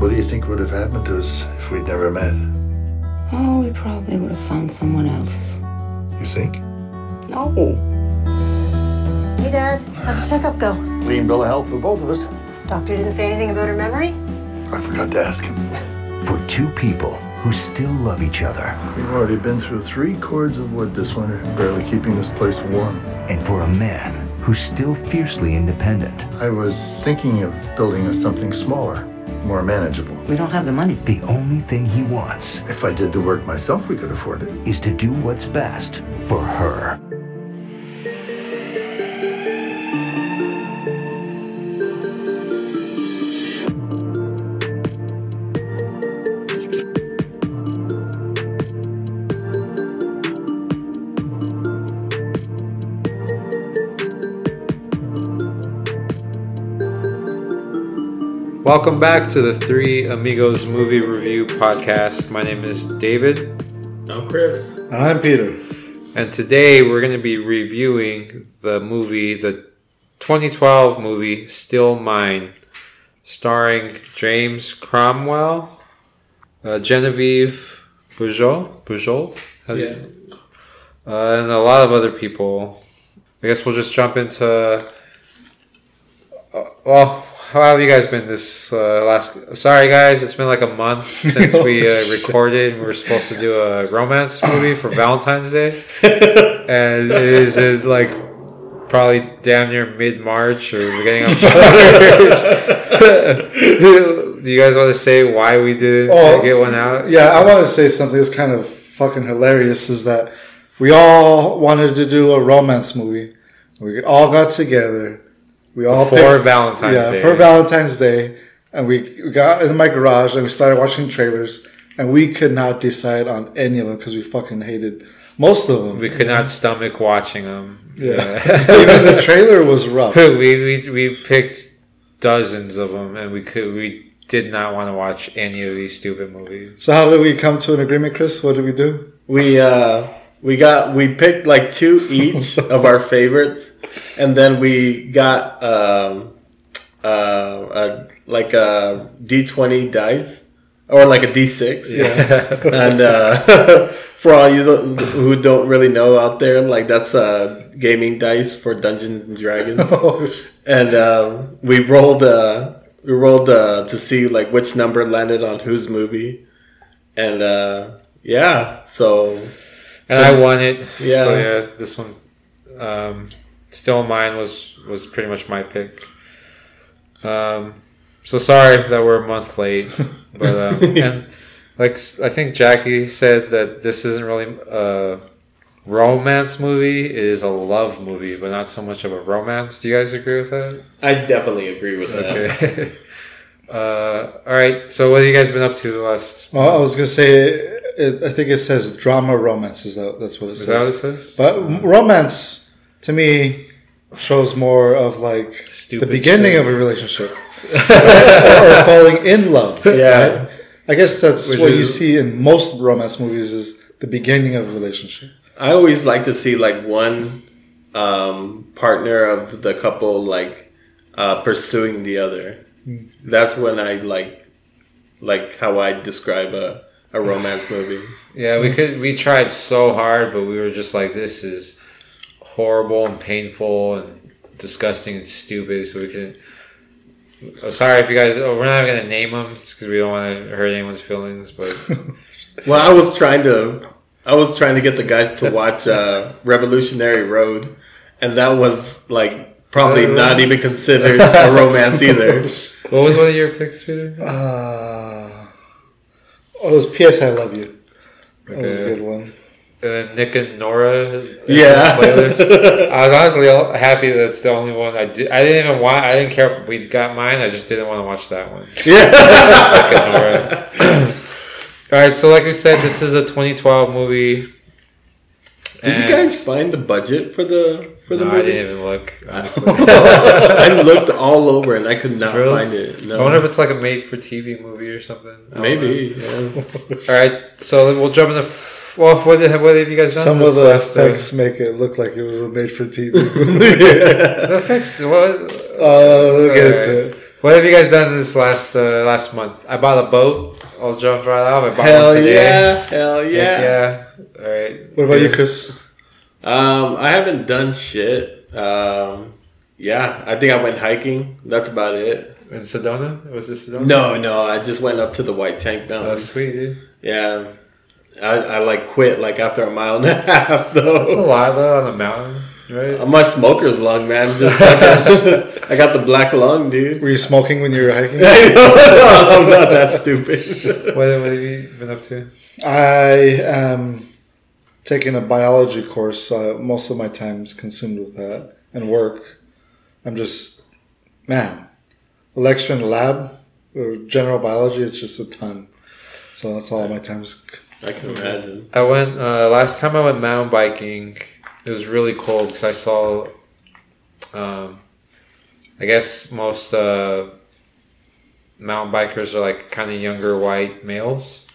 What do you think would have happened to us if we'd never met? Oh, we probably would have found someone else. You think? No. Hey, Dad. Have a checkup go. Clean bill of health for both of us. Doctor didn't say anything about her memory? I forgot to ask him. For two people who still love each other, We've already been through three cords of wood this winter, barely keeping this place warm. and for a man who's still fiercely independent, I was thinking of building us something smaller, more manageable. We don't have the money. the only thing he wants If I did the work myself, we could afford it. is to do what's best for her. Welcome back to the Three Amigos Movie Review Podcast. My name is David, I'm Chris. And I'm Peter. and today we're going to be reviewing the movie, the 2012 movie Still Mine, starring James Cromwell, uh, Genevieve Bujold, Bujold, How do you- uh, and a lot of other people. I guess we'll just jump into. Uh, well, how have you guys been this uh, last? Sorry, guys, it's been like a month since we uh, recorded. We were supposed to do a romance movie for Valentine's Day, and it is uh, like probably damn near mid March or beginning of March. do you guys want to say why we didn't Oh, get one out? Yeah, I want to say something that's kind of fucking hilarious is that we all wanted to do a romance movie. We all got together. We all For picked- Valentine's yeah, Day. for Valentine's Day, and we, we got in my garage and we started watching trailers, and we could not decide on any of them because we fucking hated most of them. We could not stomach watching them. Yeah. Even the trailer was rough. we, we we picked dozens of them, and we could we did not want to watch any of these stupid movies. So how did we come to an agreement, Chris? What did we do? We uh we got we picked like two each of our favorites, and then we got um uh a, like a D twenty dice or like a D six. Yeah. and uh, for all you who don't really know out there, like that's a gaming dice for Dungeons and Dragons. Oh, and uh, we rolled uh, we rolled uh, to see like which number landed on whose movie, and uh, yeah, so And I won it. Yeah. So yeah, this one, um, still mine was was pretty much my pick. Um, so sorry that we're a month late, but um, and like I think Jackie said that this isn't really a romance movie. It is a love movie, but not so much of a romance. Do you guys agree with that? I definitely agree with that. Okay. uh, all right. So what have you guys been up to the last? Well, I was gonna say, it, I think it says drama romance. Is that that's what it Is says? that what it says? But romance, to me, shows more of like Stupid the beginning shit. of a relationship or falling in love. Yeah. right? I guess that's Which what you see in most romance movies is the beginning of a relationship. I always like to see like one um, partner of the couple like uh, pursuing the other. That's when I like like how I describe a, a romance movie. Yeah, we could. We tried so hard, but we were just like, this is horrible and painful and disgusting and stupid. So we couldn't. Oh, sorry if you guys. Oh, we're not gonna name them just because we don't want to hurt anyone's feelings. But Well, I was trying to I was trying to get the guys to watch uh, Revolutionary Road, and that was like probably Is that a not even considered a romance either. what was one of your picks, Peter? Uh, oh, it was P.S. I Love You. That was a good one. And then Nick and Nora. uh, Yeah. Playlist. I was honestly happy that's the only one I did. I didn't even want. I didn't care if we got mine. I just didn't want to watch that one. Nora. All right, so like we said, this is a 2012 movie. Did you guys find the budget for the for the No, I didn't even look. I looked all over and I could not Really? find it. No. I wonder if it's like a made-for-TV movie or something. Maybe. Yeah. All right, so then we'll jump in the. F- Well, what, have- what have you guys done? Some this of the last, uh, effects make it look like it was made for TV. the effects. What? Uh, we'll get Alright. into it. What have you guys done this last uh, last month? I bought a boat. I'll jump right off. I bought Hell one today. yeah! Hell Heck yeah! yeah. All right. What about you, Chris? Um, I haven't done shit. Um, yeah, I think I went hiking. That's about it. In Sedona? Was this Sedona? No, no, I just went up to the White Tank That's Mountains. sweet, dude. Yeah, I, I like quit like after a mile and a half though. That's a lot though on the mountain, right? My smoker's lung, man. Just I got the black lung, dude. Were you smoking when you were hiking? I know, I'm not that stupid. what, what have you been up to? I am taking a biology course. So most of my time is consumed with that and work. I'm just, man, a lecture in the lab or general biology is just a ton. So that's all my time is. I can imagine. I went uh, last time I went mountain biking. It was really cold because I saw, um, I guess most uh, mountain bikers are like kind of younger white males.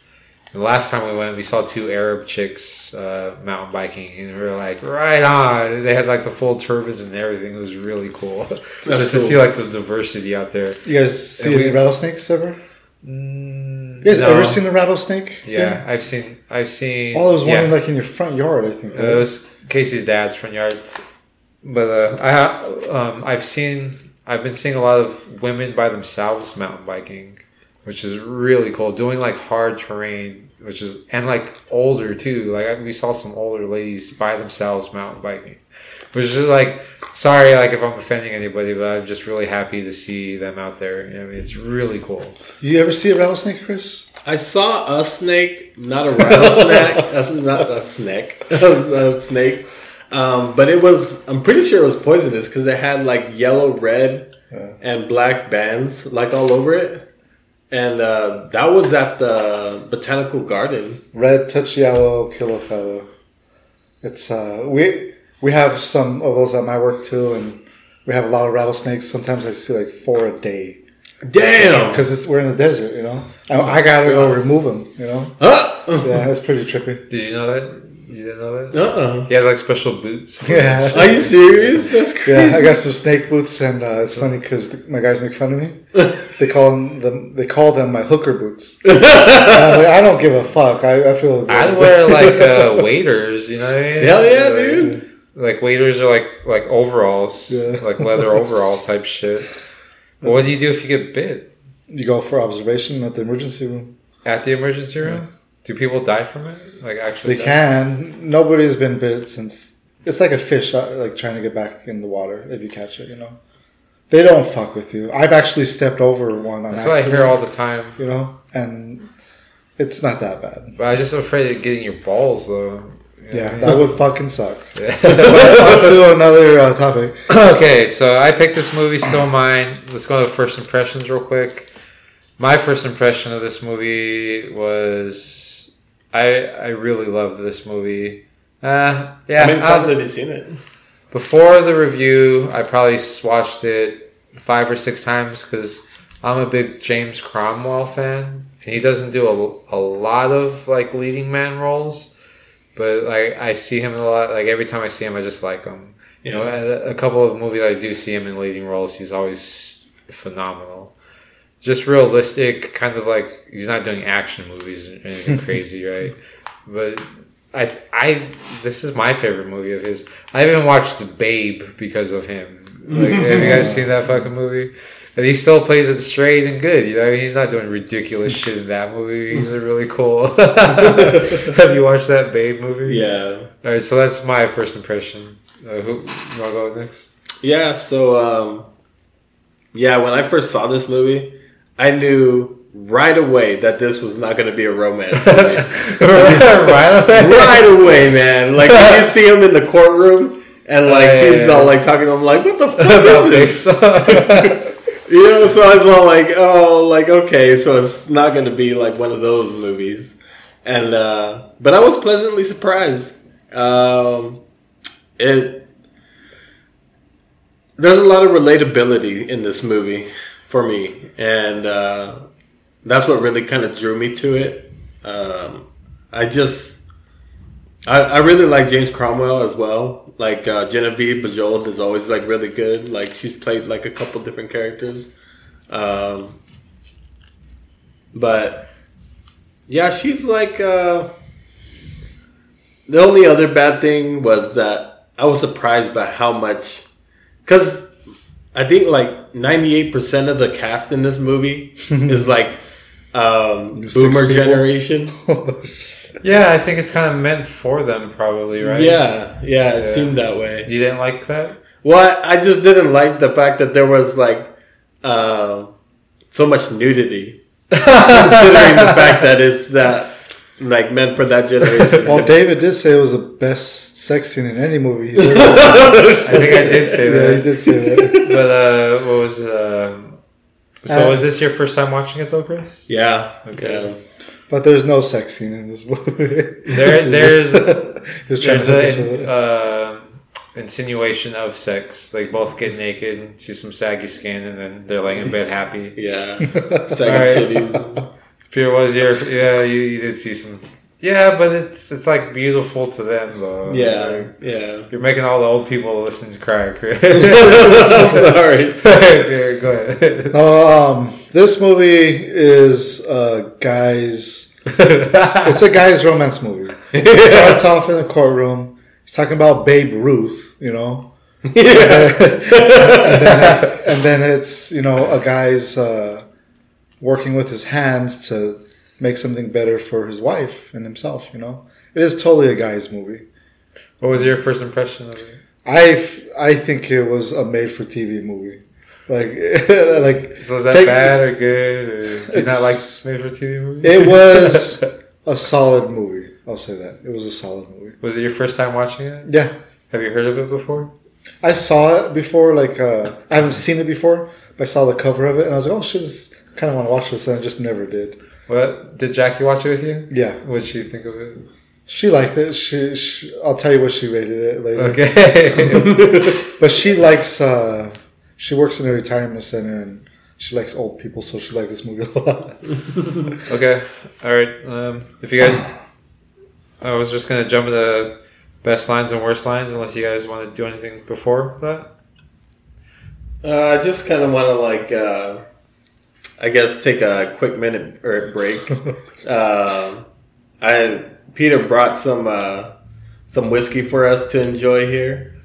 And the last time we went, we saw two Arab chicks uh, mountain biking, and we were like, right on. They had like the full turbans and everything. It was really cool, just to see like the diversity out there. You guys see we- any rattlesnakes ever? Mm, You guys no. ever seen a rattlesnake? Yeah, I've seen. I've seen. Oh, there was one yeah. in, like in your front yard, I think. Uh, it was Casey's dad's front yard. But uh, I ha- um, I've seen I've been seeing a lot of women by themselves mountain biking, which is really cool. Doing like hard terrain, which is and like older too. Like we saw some older ladies by themselves mountain biking, which is like sorry like if I'm offending anybody, but I'm just really happy to see them out there. I mean, it's really cool. you ever see a rattlesnake, Chris? I saw a snake, not a rattlesnake. That's not a snake. a snake. Um, but it was, I'm pretty sure it was poisonous because it had like yellow, red, and black bands like all over it. And uh, that was at the botanical garden. Red touch yellow kill a fellow. It's uh we we have some of those at my work too, and we have a lot of rattlesnakes. Sometimes I see like four a day Damn! because it's we're in the desert, you know. I, I gotta go remove them, you know. Uh Yeah, that's pretty trippy. Did you know that? You didn't know that? uh. He has like special boots. Yeah. Are you serious? That's crazy. Yeah, I got some snake boots, and uh, it's funny because my guys make fun of me. They call them, them they call them my hooker boots. And I'm like, I don't give a fuck. I, I feel. I'd wear like uh, waders, you know what I mean? Hell yeah, Like- dude. Like waders are like like overalls, Yeah. like leather overall type shit. But what do you do if you get bit You go for observation at the emergency room. at the emergency room? Do people die from it? Like actually, They can. Nobody's been bit since. It's like a fish, uh, like trying to get back in the water if you catch it. You know, they don't fuck with you. I've actually stepped over one on That's what I hear all the time. You know, and it's not that bad. But I'm just afraid of getting your balls though. You Yeah, that would fucking suck. Yeah. On to another uh, topic. okay, so I picked this movie, still mine. Let's go to first impressions real quick. My first impression of this movie was I I really loved this movie. Uh, yeah, How many I'll- times have you seen it? before the review, I probably s- watched it five or six times because I'm a big James Cromwell fan, and he doesn't do a, a lot of like leading man roles, but like I see him a lot. Like every time I see him, I just like him. You know, a, a couple of movies I do see him in leading roles. He's always phenomenal. Just realistic, kind of like he's not doing action movies or anything crazy, right? But I, I, this is my favorite movie of his. I even watched The Babe because of him. Like, have you guys seen that fucking movie? And he still plays it straight and good. You know, he's not doing ridiculous shit in that movie. He's a really cool. have you watched that Babe movie? Yeah. All right, so that's my first impression. Uh, who you want to go next? Yeah, so um yeah, when I first saw this movie, I knew right away that this was not going to be a romance movie. right away. right away, man. Like when you see him in the courtroom and like yeah, he's yeah. all like talking to him like, "What the fuck is this?" Know, so I was all like, "Oh, like okay, so it's not going to be like one of those movies." And uh but I was pleasantly surprised. Um it there's a lot of relatability in this movie for me, and uh, that's what really kind of drew me to it. Um, I just, I, I really like James Cromwell as well. Like uh, Genevieve Bujold is always like really good. Like she's played like a couple different characters. Um, but yeah, she's like. Uh, the only other bad thing was that I was surprised by how much, because I think like ninety eight percent of the cast in this movie is like um, boomer people. generation. Yeah, I think it's kind of meant for them, probably, right? Yeah, yeah, it Yeah. seemed that way. You didn't like that? Well, I I just didn't like the fact that there was like uh, so much nudity, considering the fact that it's that like meant for that generation. Well, David did say it was the best sex scene in any movie. He said, I think I did say yeah, he did say that. But uh, what was um so Uh, was this your first time watching it though, Chris? yeah, Okay. yeah. But there's no sex scene in this movie. There, there's He there's to hook us with the it. uh, insinuation of sex. Like both get naked, see some saggy skin, and then they're laying in bed happy. Yeah, saggy Alright. titties. Fear was your yeah. You, you did see some. Yeah, but it's it's like beautiful to them though. Yeah, Like, yeah. you're making all the old people listen to cry. Chris. I'm sorry. Fear, go ahead. Um, this movie is a guy's. It's a guy's romance movie. It starts off in the courtroom. He's talking about Babe Ruth, you know, and, then, and then it's you know a guy's uh, working with his hands to make something better for his wife and himself. You know, it is totally a guy's movie. What was your first impression of it? I f- I think it was a made for TV movie. Like like So is that Take- bad or good? Or do you not like made for TV movies? It was a solid movie. I'll say that. It was a solid movie. Was it your first time watching it? Yeah. Have you heard of it before? I saw it before, like, uh, I haven't seen it before, but I saw the cover of it and I was like, oh shit, this kind of want to watch this, and I just never did. What did Jackie watch it with you? Yeah. What did she think of it? She liked it. She, she I'll tell you what she rated it later. Okay. But she likes, uh, she works in a retirement center and she likes old people, so she liked this movie a lot. okay. All right. Um, if you guys, I was just gonna jump into best lines and worst lines, unless you guys want to do anything before that. Uh, I just kind of want to like, uh, I guess, take a quick minute or break. um, I Peter brought some uh, some whiskey for us to enjoy here.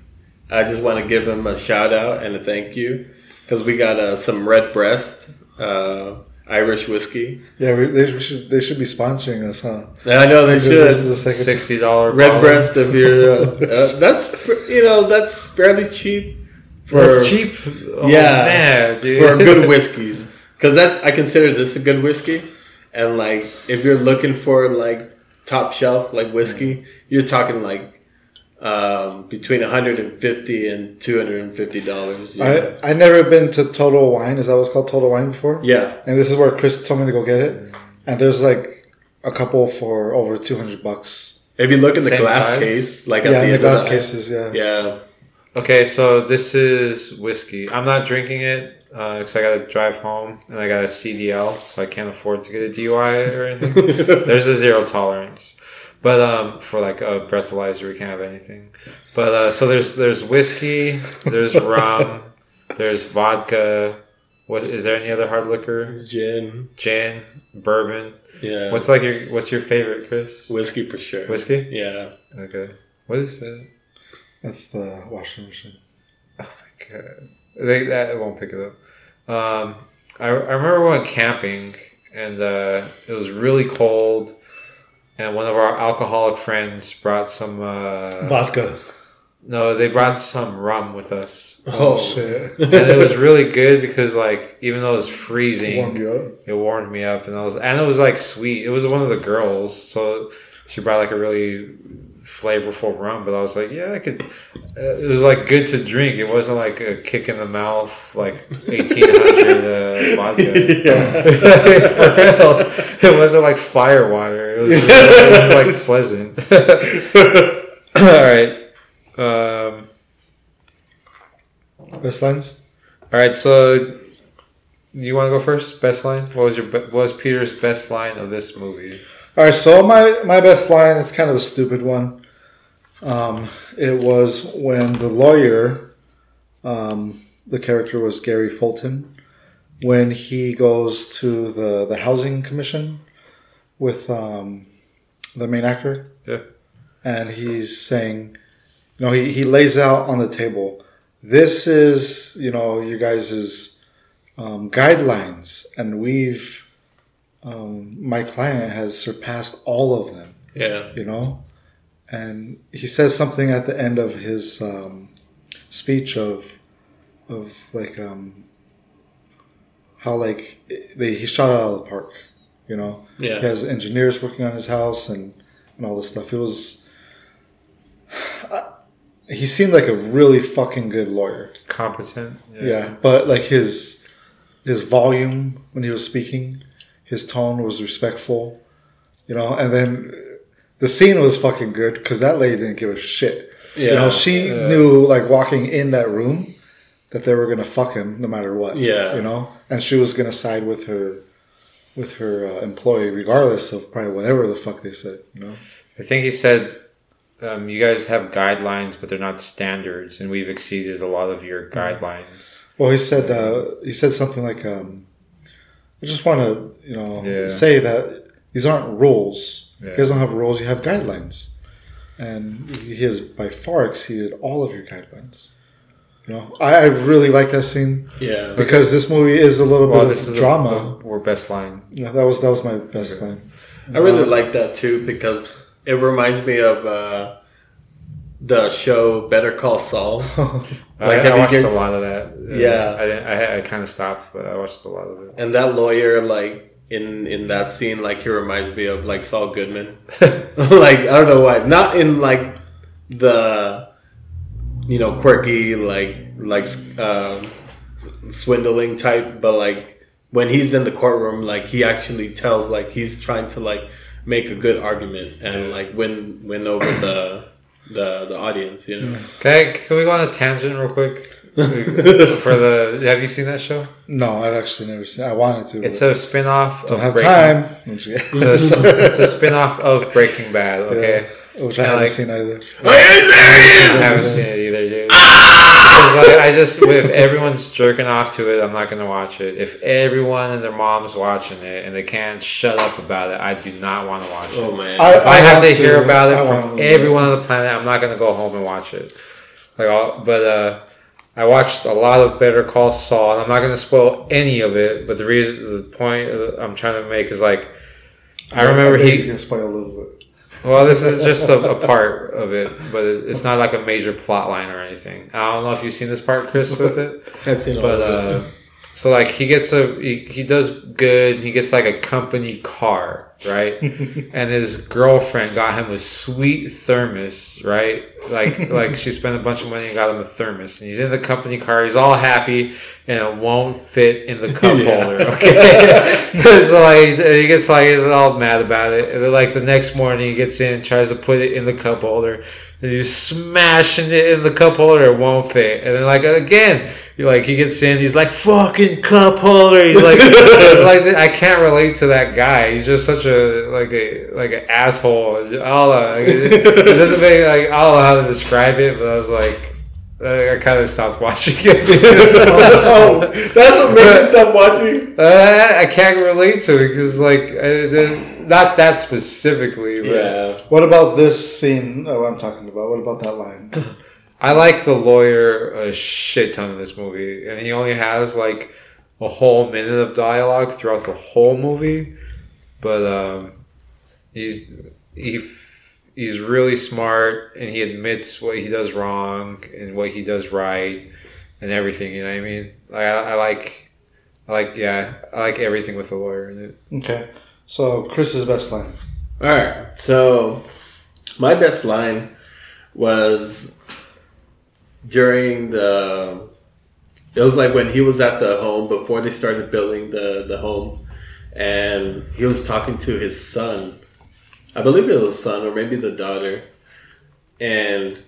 I just want to give him a shout out and a thank you because we got uh, some Redbreast uh, Irish whiskey. yeah, we, they, should, they should be sponsoring us, huh? And I know they Because should. This is the second Sixty dollar Redbreast, if you're uh, uh, that's you know that's fairly cheap for That's cheap. Oh, Yeah. man, dude. for good whiskeys because that's I consider this a good whiskey, and like if you're looking for like top shelf like whiskey, you're talking like um, between 150 and 250 dollars. Yeah. I I never been to Total Wine. Is that what's called Total Wine before? yeah, And this is where Chris told me to go get it. And there's like a couple for over two hundred bucks. if you look in the Same glass size? case, like at Yeah, the in the glass of the, cases. Yeah. yeah, Okay, so this is whiskey. I'm not drinking it because I got to drive home and I got a CDL, so I can't afford to get a DUI or anything. There's a zero tolerance, but um, for like a breathalyzer, we can't have anything. But uh, so there's there's whiskey, there's rum, there's vodka. What is there any other hard liquor? gin, Gin, bourbon. yeah, What's like your what's your favorite, Chris? whiskey for sure. Whiskey. Yeah, Okay. What is that? That's the washing machine. Oh my god. They, that won't pick it up. Um, I, I remember we went camping and uh, it was really cold, and one of our alcoholic friends brought some. Uh, Vodka. no, they brought some rum with us, Oh, shit. and it was really good because like even though it was freezing, Warmed you up. it warmed me up, and I was and it was like sweet. It was one of the girls, so she brought like a really flavorful rum. But I was like, yeah, I could. Uh, it was like good to drink. It wasn't like a kick in the mouth, like eighteen hundred uh, vodka. For real, it wasn't like fire water. It was, it was like pleasant. All right. Um, Best lines? all right. So, do you want to go first? Best line. What was your? What was Peter's best line of this movie? All right, so my, my best line is kind of a stupid one. Um, it was when the lawyer, um, the character was Gary Fulton, when he goes to the the housing commission with um, the main actor, Yeah. and he's saying, you know, he, he lays out on the table, this is you know you guys' um, guidelines, and we've um, my client has surpassed all of them Yeah. you know and he says something at the end of his um, speech of of like um, how like they, he shot it out of the park you know Yeah. he has engineers working on his house and and all this stuff it was he seemed like a really fucking good lawyer Competent. yeah. but like his his volume when he was speaking, his tone was respectful, you know. And then the scene was fucking good because that lady didn't give a shit. You Yeah. know, she knew like walking in that room that they were gonna fuck him no matter what. Yeah. you know, and she was gonna side with her with her uh, employee regardless of probably whatever the fuck they said. You know. I think he said, um, "You guys have guidelines, but they're not standards, and we've exceeded a lot of your guidelines." Well, he said uh, he said something like, um, "I just want to, you know, Yeah. say that these aren't rules. Yeah. You guys don't have rules. You have guidelines, and he has by far exceeded all of your guidelines." You know, I, I really like that scene Yeah. because this movie is a little Well, bit this of is drama. The, the, our best line. Yeah, that was that was my best line. I really like that too because it reminds me of uh, the show Better Call Saul. Like, I, I watched a lot of that. Uh, Yeah. I I, I kind of stopped, but I watched a lot of it. And that lawyer, like in in that scene, like he reminds me of like Saul Goodman. like I don't know why, not in like the you know quirky like like um, swindling type, but like when he's in the courtroom, like he actually tells like he's trying to like make a good argument and like win win over the the the audience. You know, Okay, can we go on a tangent real quick? For the, have you seen that show? No, I've actually never seen. I wanted to. It's a spin-off don't of have Breaking. time. It's a, it's a spin-off of Breaking Bad. Okay, Which I Yeah, haven't like- seen either. I haven't seen it either, dude. Because, like, I just, if everyone's jerking off to it, I'm not gonna watch it. If everyone and their mom's watching it and they can't shut up about it, I do not want to watch it. oh man, If I, have want to hear about it want from everyone on the planet, I'm not gonna go home and watch it. Like, all, but uh, I watched a lot of Better Call Saul, and I'm not gonna spoil any of it. But the reason, the point I'm trying to make is like, I remember bet he's gonna spoil a little bit. Well, this is just a, a part of it, but it, it's not like a major plot line or anything. I don't know if you've seen this part, Chris, with it. I've seen But uh. So like he gets a he, he does good. He gets like a company car, right? and his girlfriend got him a sweet thermos, right? Like like she spent a bunch of money and got him a thermos. And he's in the company car. He's all happy, and it won't fit in the cup Yeah. holder. Okay, so like he gets like he's all mad about it. And then like the next morning he gets in, tries to put it in the cup holder. And he's smashing it in the cup holder, it won't fit. And then like again, he like he gets in, he's like fucking cup holder. He's like, like I can't relate to that guy. He's just such a like a like an asshole. Know. Like, it, it doesn't make like I don't know how to describe it, but I was like, I kind of stopped watching it. oh, that's what made me stop watching. Uh, I can't relate to it because like I, the, not that specifically, but. Yeah. What about this scene? Oh, I'm talking about. What about that line? I like the lawyer a shit ton in this movie, and he only has like a whole minute of dialogue throughout the whole movie. But um, he's he he's really smart, and he admits what he does wrong and what he does right, and everything. You know what I mean? Like I, I like, I like yeah, I like everything with the lawyer in it. Okay, so Chris's best line. All right. So my best line was during the. It was like when he was at the home before they started building the the home, and he was talking to his son. I believe it was son or maybe the daughter, and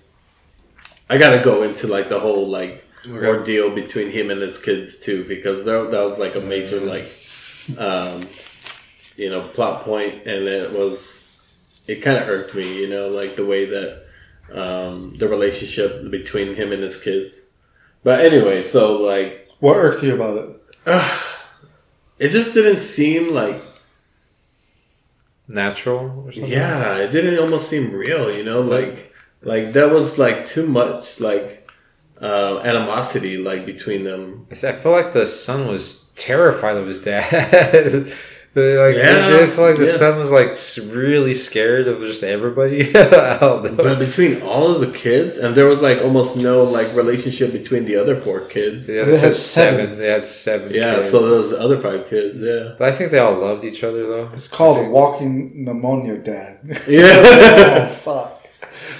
I gotta go into like the whole like ordeal between him and his kids too because there, that was like a major like um, you know plot point and it was it kind of irked me you know like the way that um, the relationship between him and his kids. But anyway so like What irked you about it? it just didn't seem like Natural or something. yeah, it didn't almost seem real, you know, like like that was like too much like uh, animosity like between them. I feel like the son was terrified of his dad. The, like, Yeah, I did feel like the yeah. son was like really scared of just everybody. I don't know. But between all of the kids, and there was like almost no like relationship between the other four kids. Yeah, They they had had seven. seven. They had seven. Yeah, kids. so those the other five kids, yeah. But I think they all loved each other though. It's called walking pneumonia, Dad. Yeah. oh fuck.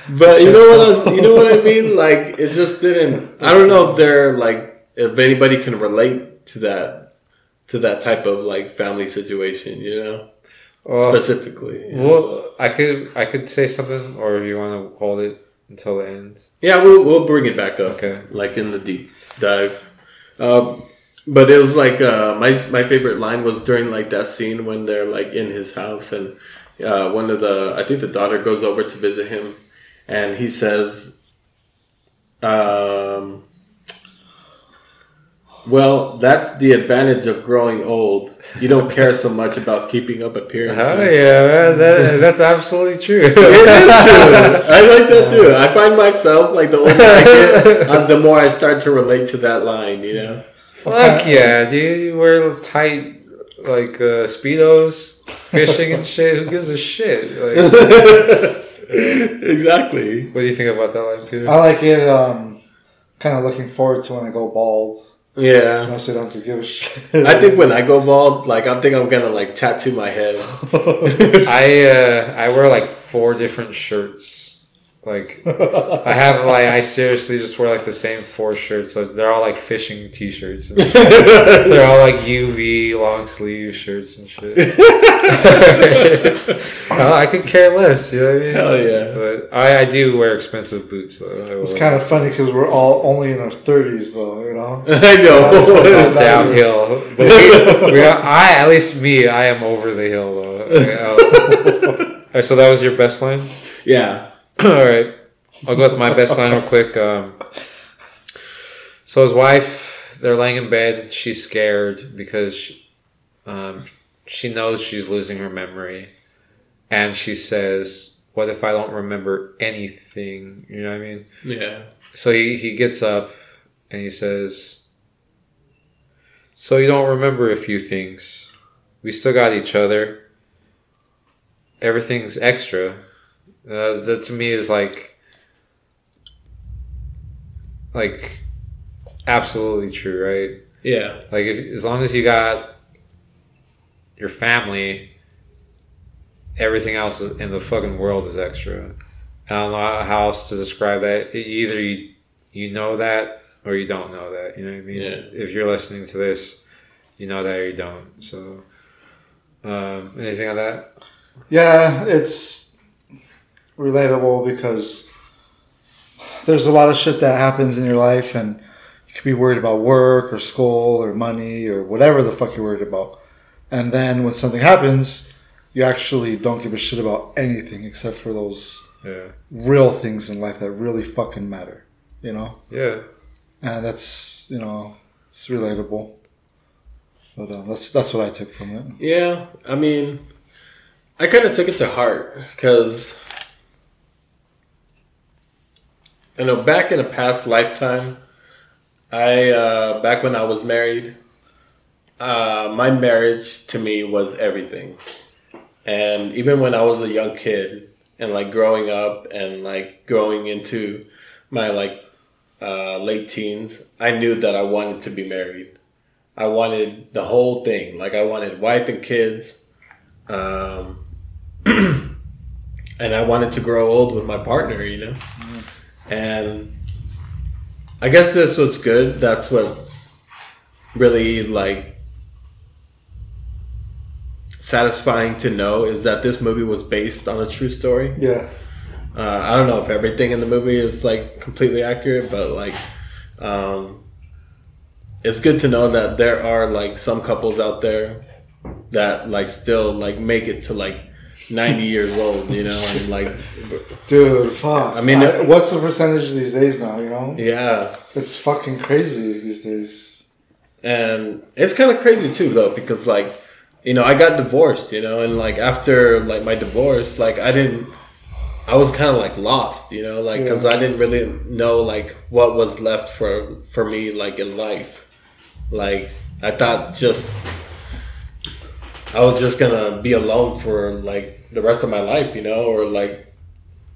But you know what I, you know what I mean? Like it just didn't. I don't know if they're like if anybody can relate to that to that type of like family situation. You know, Well, specifically. well, I could I could say something, or you want to hold it until it ends. Yeah, we'll we'll bring it back up. Okay. Like in the deep dive. Um, but it was like uh, my my favorite line was during like that scene when they're like in his house and uh, one of the I think the daughter goes over to visit him and he says, um, "Well, that's the advantage of growing old. You don't care so much about keeping up appearances." Oh yeah, man, that, that's absolutely true. It is true. I like that too. I find myself like the older I get, uh, the more I start to relate to that line. You know. Fuck yeah, dude! You wear tight like uh, speedos, fishing and shit. Who gives a shit? Like, exactly. what do you think about that line, Peter? I like it. Um, kind of looking forward to when I go bald. Yeah. Honestly, don't have to give a shit. I think when I go bald, like I think I'm gonna like tattoo my head. I uh, I wear like four different shirts. Like I have like I seriously just wear like the same four shirts. Like, they're all like fishing t-shirts. They're all like UV long sleeve shirts and shit. I I could care less. You know what I mean? Hell yeah. But I, I do wear expensive boots though. It's kind of funny because we're all only in our thirties, though. You know. I know. It's downhill. But we, we are, I at least me, I am over the hill though. Right, oh, so that was your best line. yeah. All right, I'll go with my best line real quick. Um, so his wife, they're laying in bed. She's scared because she, um, she knows she's losing her memory, and she says, "What if I don't remember anything?" You know what I mean? Yeah. So he, he gets up and he says, So you don't remember a few things. We still got each other. Everything's extra. Uh, that to me is like, like, absolutely true, right? Yeah. Like, if, as long as you got your family, everything else in the fucking world is extra. I don't know how else to describe that. Either you, you know that or you don't know that. You know what I mean? Yeah. If you're listening to this, you know that or you don't. So, um, anything on that? Yeah, it's relatable because there's a lot of shit that happens in your life, and you could be worried about work or school or money or whatever the fuck you're worried about. And then when something happens, you actually don't give a shit about anything except for those Yeah. real things in life that really fucking matter, you know? Yeah. And that's, you know, it's relatable. But uh, that's that's what I took from it. Yeah. I mean, I kind of took it to heart because, you know, back in a past lifetime, I, uh, back when I was married, uh, my marriage to me was everything. And even when I was a young kid and like growing up and like growing into my like uh, late teens, I knew that I wanted to be married. I wanted the whole thing. Like I wanted wife and kids. Um, and I wanted to grow old with my partner, you know? And I guess this was good. That's what's really like satisfying to know is that this movie was based on a true story. Yeah. Uh, I don't know if everything in the movie is like completely accurate, but like, um, it's good to know that there are like some couples out there that like still like make it to like 90 years old, you know, and like, Dude, fuck. I mean, I- what's the percentage these days now, you know? yeah, It's fucking crazy these days. and it's kind of crazy too though because like you know I got divorced, you know, and like after like my divorce, like I didn't. I was kind of like lost, you know, like because I didn't really know like what was left for for me like in life. Like I thought just I was just gonna be alone for like the rest of my life, you know, or like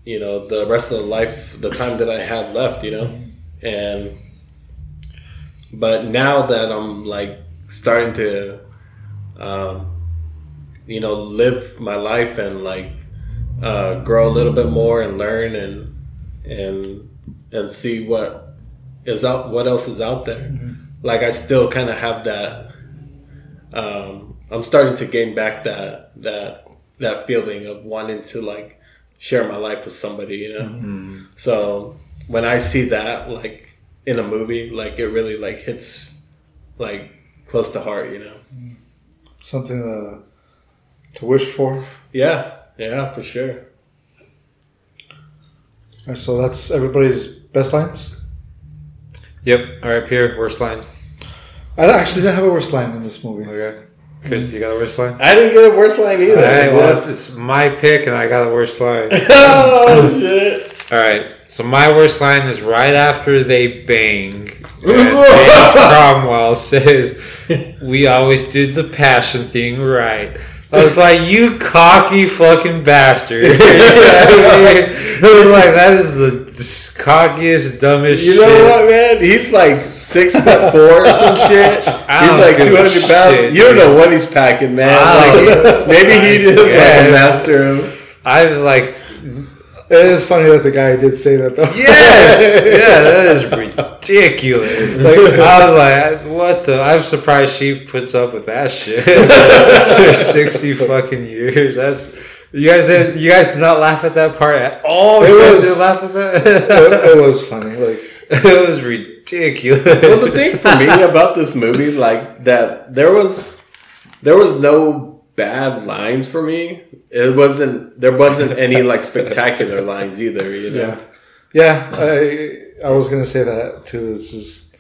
you know the rest of the life, the time that I had left, you know, and but now that I'm like starting to, um, you know, live my life and like uh, grow a little bit more and learn and and and see what is out, what else is out there. Like I still kind of have that. Um, I'm starting to gain back that that that feeling of wanting to like share my life with somebody, you know. Mm-hmm. So when I see that like in a movie, like it really like hits like close to heart, you know. Something to, to wish for. Yeah, yeah, for sure. All right, so that's everybody's best lines. Yep. All right, Pierre, worst line. I actually didn't have a worst line in this movie. Okay. Chris, you got a worst line? I didn't get a worse line either. All right, well, it's my pick, and I got a worst line. oh shit! All right, so my worst line is right after they bang. James Cromwell says, "We always did the passion thing right." I was like, "You cocky fucking bastard!" You know I mean? I was like, "That is the cockiest, dumbest You shit." know what, man? He's like six foot four or some shit. He's like two hundred pounds. shit, you don't dude. know what he's packing, man. Like, maybe he just like a Yes. master of. I'm like, It is funny that the guy did say that though. yes, yeah, that is ridiculous. I was like, what the? I'm surprised she puts up with that shit. For sixty fucking years. That's you guys did. You guys did not laugh at that part at all. It you guys was- didn't laugh at it, that. it was funny. Like it was ridiculous. Well, the thing for me about this movie, like that, there was there was no bad lines for me. It wasn't. There wasn't any like spectacular lines either. You know. yeah, yeah. I I was gonna say that too. It's just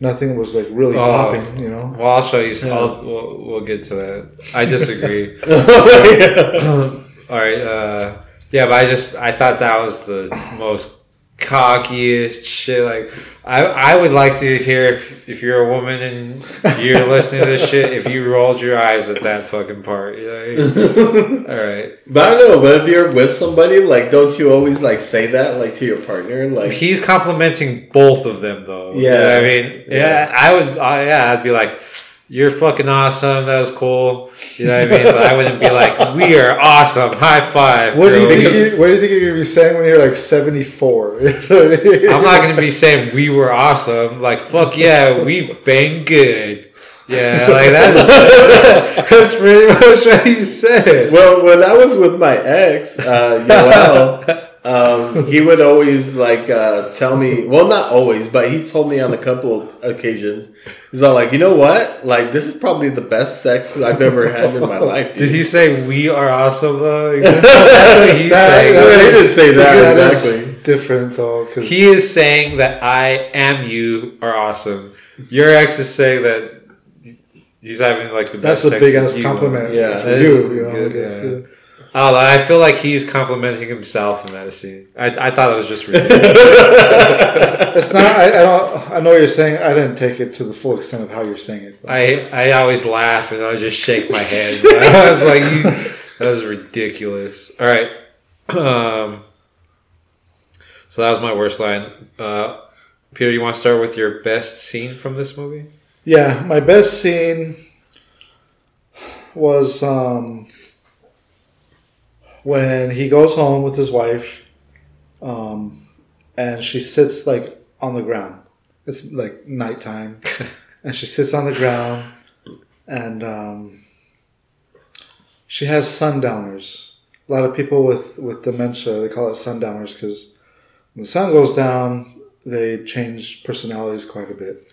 nothing was like really Oh. popping. You know. Well, I'll show you. some I'll, we'll, we'll get to that. I disagree. All right. Uh, yeah, but I just I thought that was the most cockiest shit. Like I I would like to hear if, if you're a woman and you're listening to this shit, if you rolled your eyes at that fucking part. All right. But I don't know. But if you're with somebody, like, don't you always like say that like to your partner? Like, He's complimenting both of them though. You know Yeah. I mean, yeah, I would. Uh, yeah, I'd be like. You're fucking awesome. That was cool. You know what I mean? But I wouldn't be like, "We are awesome." High five. What do you think? You, what do you think you're gonna be saying when you're like 74? I'm not gonna be saying we were awesome. Like fuck yeah, we bang good. Yeah, like that. That's pretty much what he said. well, when I was with my ex, uh, Yoel, um, he would always like uh, tell me. Well, not always, but he told me on a couple of occasions. He's all like, you know what? Like, this is probably the best sex I've ever had in my life. Dude. Did he say we are awesome though? That's what he's That- saying. that that He didn't say that that is exactly. different though, because He is saying that I am you are awesome. Your ex is saying that he's having like the that's best a sex big with ass compliment. Yeah. for you. You know, good, I guess, yeah. I. I feel like he's complimenting himself in that scene. I, I thought it was just ridiculous. It's not. I, I don't. I know what you're saying. I didn't take it to the full extent of how you're saying it. I I always laugh and I just shake my head. I was like, you, that was ridiculous. All right. Um, so that was my worst line. Uh, Peter, you want to start with your best scene from this movie? Yeah, my best scene was um, when he goes home with his wife, um, and she sits like on the ground. It's like nighttime, and she sits on the ground, and um, she has sundowners. A lot of people with with dementia they call it sundowners because when the sun goes down, they change personalities quite a bit.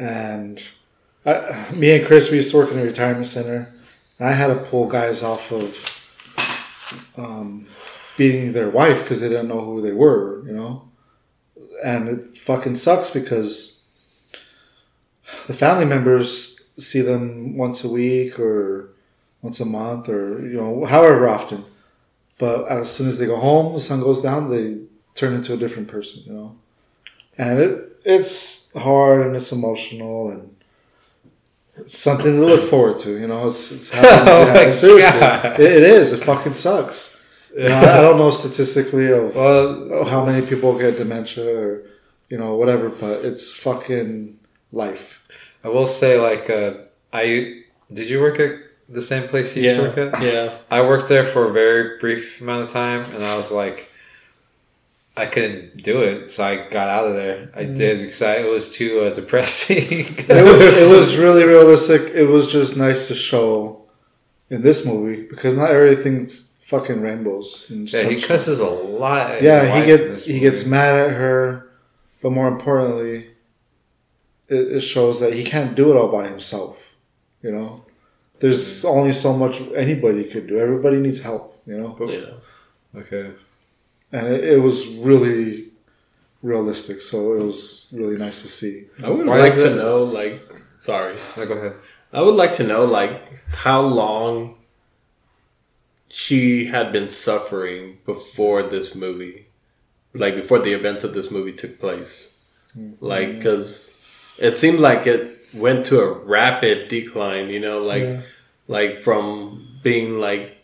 And I, me and Chris, we used to work in a retirement center, and I had to pull guys off of um, beating their wife because they didn't know who they were, you know. And it fucking sucks because the family members see them once a week or once a month or you know however often. But as soon as they go home, the sun goes down, they turn into a different person. You know, and it it's hard and it's emotional and. Something to look forward to, you know. It's, it's happening. Oh yeah, seriously, it, it is. It fucking sucks. You know, I, I don't know statistically of Well, how many people get dementia or you know whatever but it's fucking life I will say, like, uh, I did you work at the same place you used to work at? yeah. I worked there for a very brief amount of time, and I was like, I couldn't do it, so I got out of there. I did because I, it was too uh, depressing. it was, it was really realistic it was just nice to show in this movie because not everything's fucking rainbows and yeah, he sunshine. cusses a lot. yeah he wife get in this he gets mad at her but more importantly it, it shows that he can't do it all by himself you know there's only so much anybody could do everybody needs help you know Yeah. Okay. And it, it was really realistic. So it was really nice to see. I would Why like to know, like, sorry. No, go ahead. I would like to know, like, how long she had been suffering before this movie, like before the events of this movie took place. Mm-hmm. Like, because it seemed like it went to a rapid decline. You know, like, Yeah. like from being like,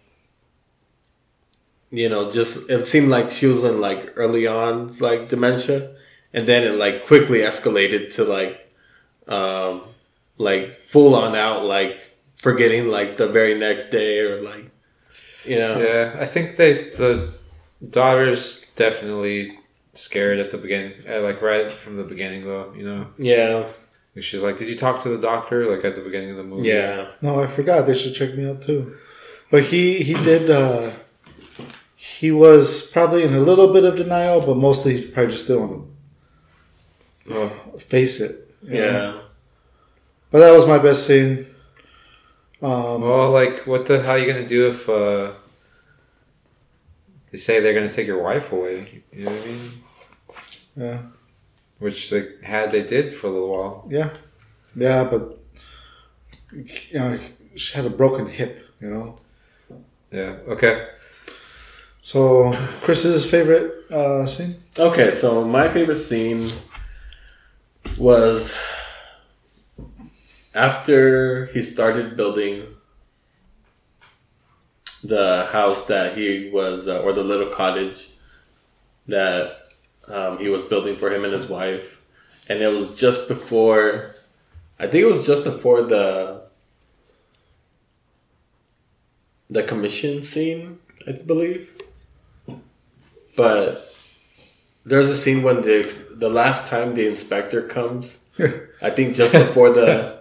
you know, just it seemed like she was in like early on like dementia, and then it like quickly escalated to like, um, like full on out like forgetting like the very next day or like, you know, Yeah, I think they the daughter's definitely scared at the beginning, uh, like right from the beginning, though. You know, yeah, she's like, "Did you talk to the doctor?" Like at the beginning of the movie. yeah. No, I forgot. They should check me out too. But he he did. Uh, he was probably in a little bit of denial, but mostly he probably just didn't want to face it. you know? Yeah. But that was my best scene. Um, Well, like, what the? How are you gonna do if uh, they say they're gonna take your wife away? You know what I mean? yeah, Which they had, they did for a little while. yeah, yeah. But you know, she had a broken hip. You know. Yeah. Okay. So Chris's favorite uh, scene. Okay, so my favorite scene was after he started building the house that he was, uh, or the little cottage that um, he was building for him and his wife. And it was just before, I think it was just before the the commission scene, I believe. But there's a scene when the the last time the inspector comes, I think just before the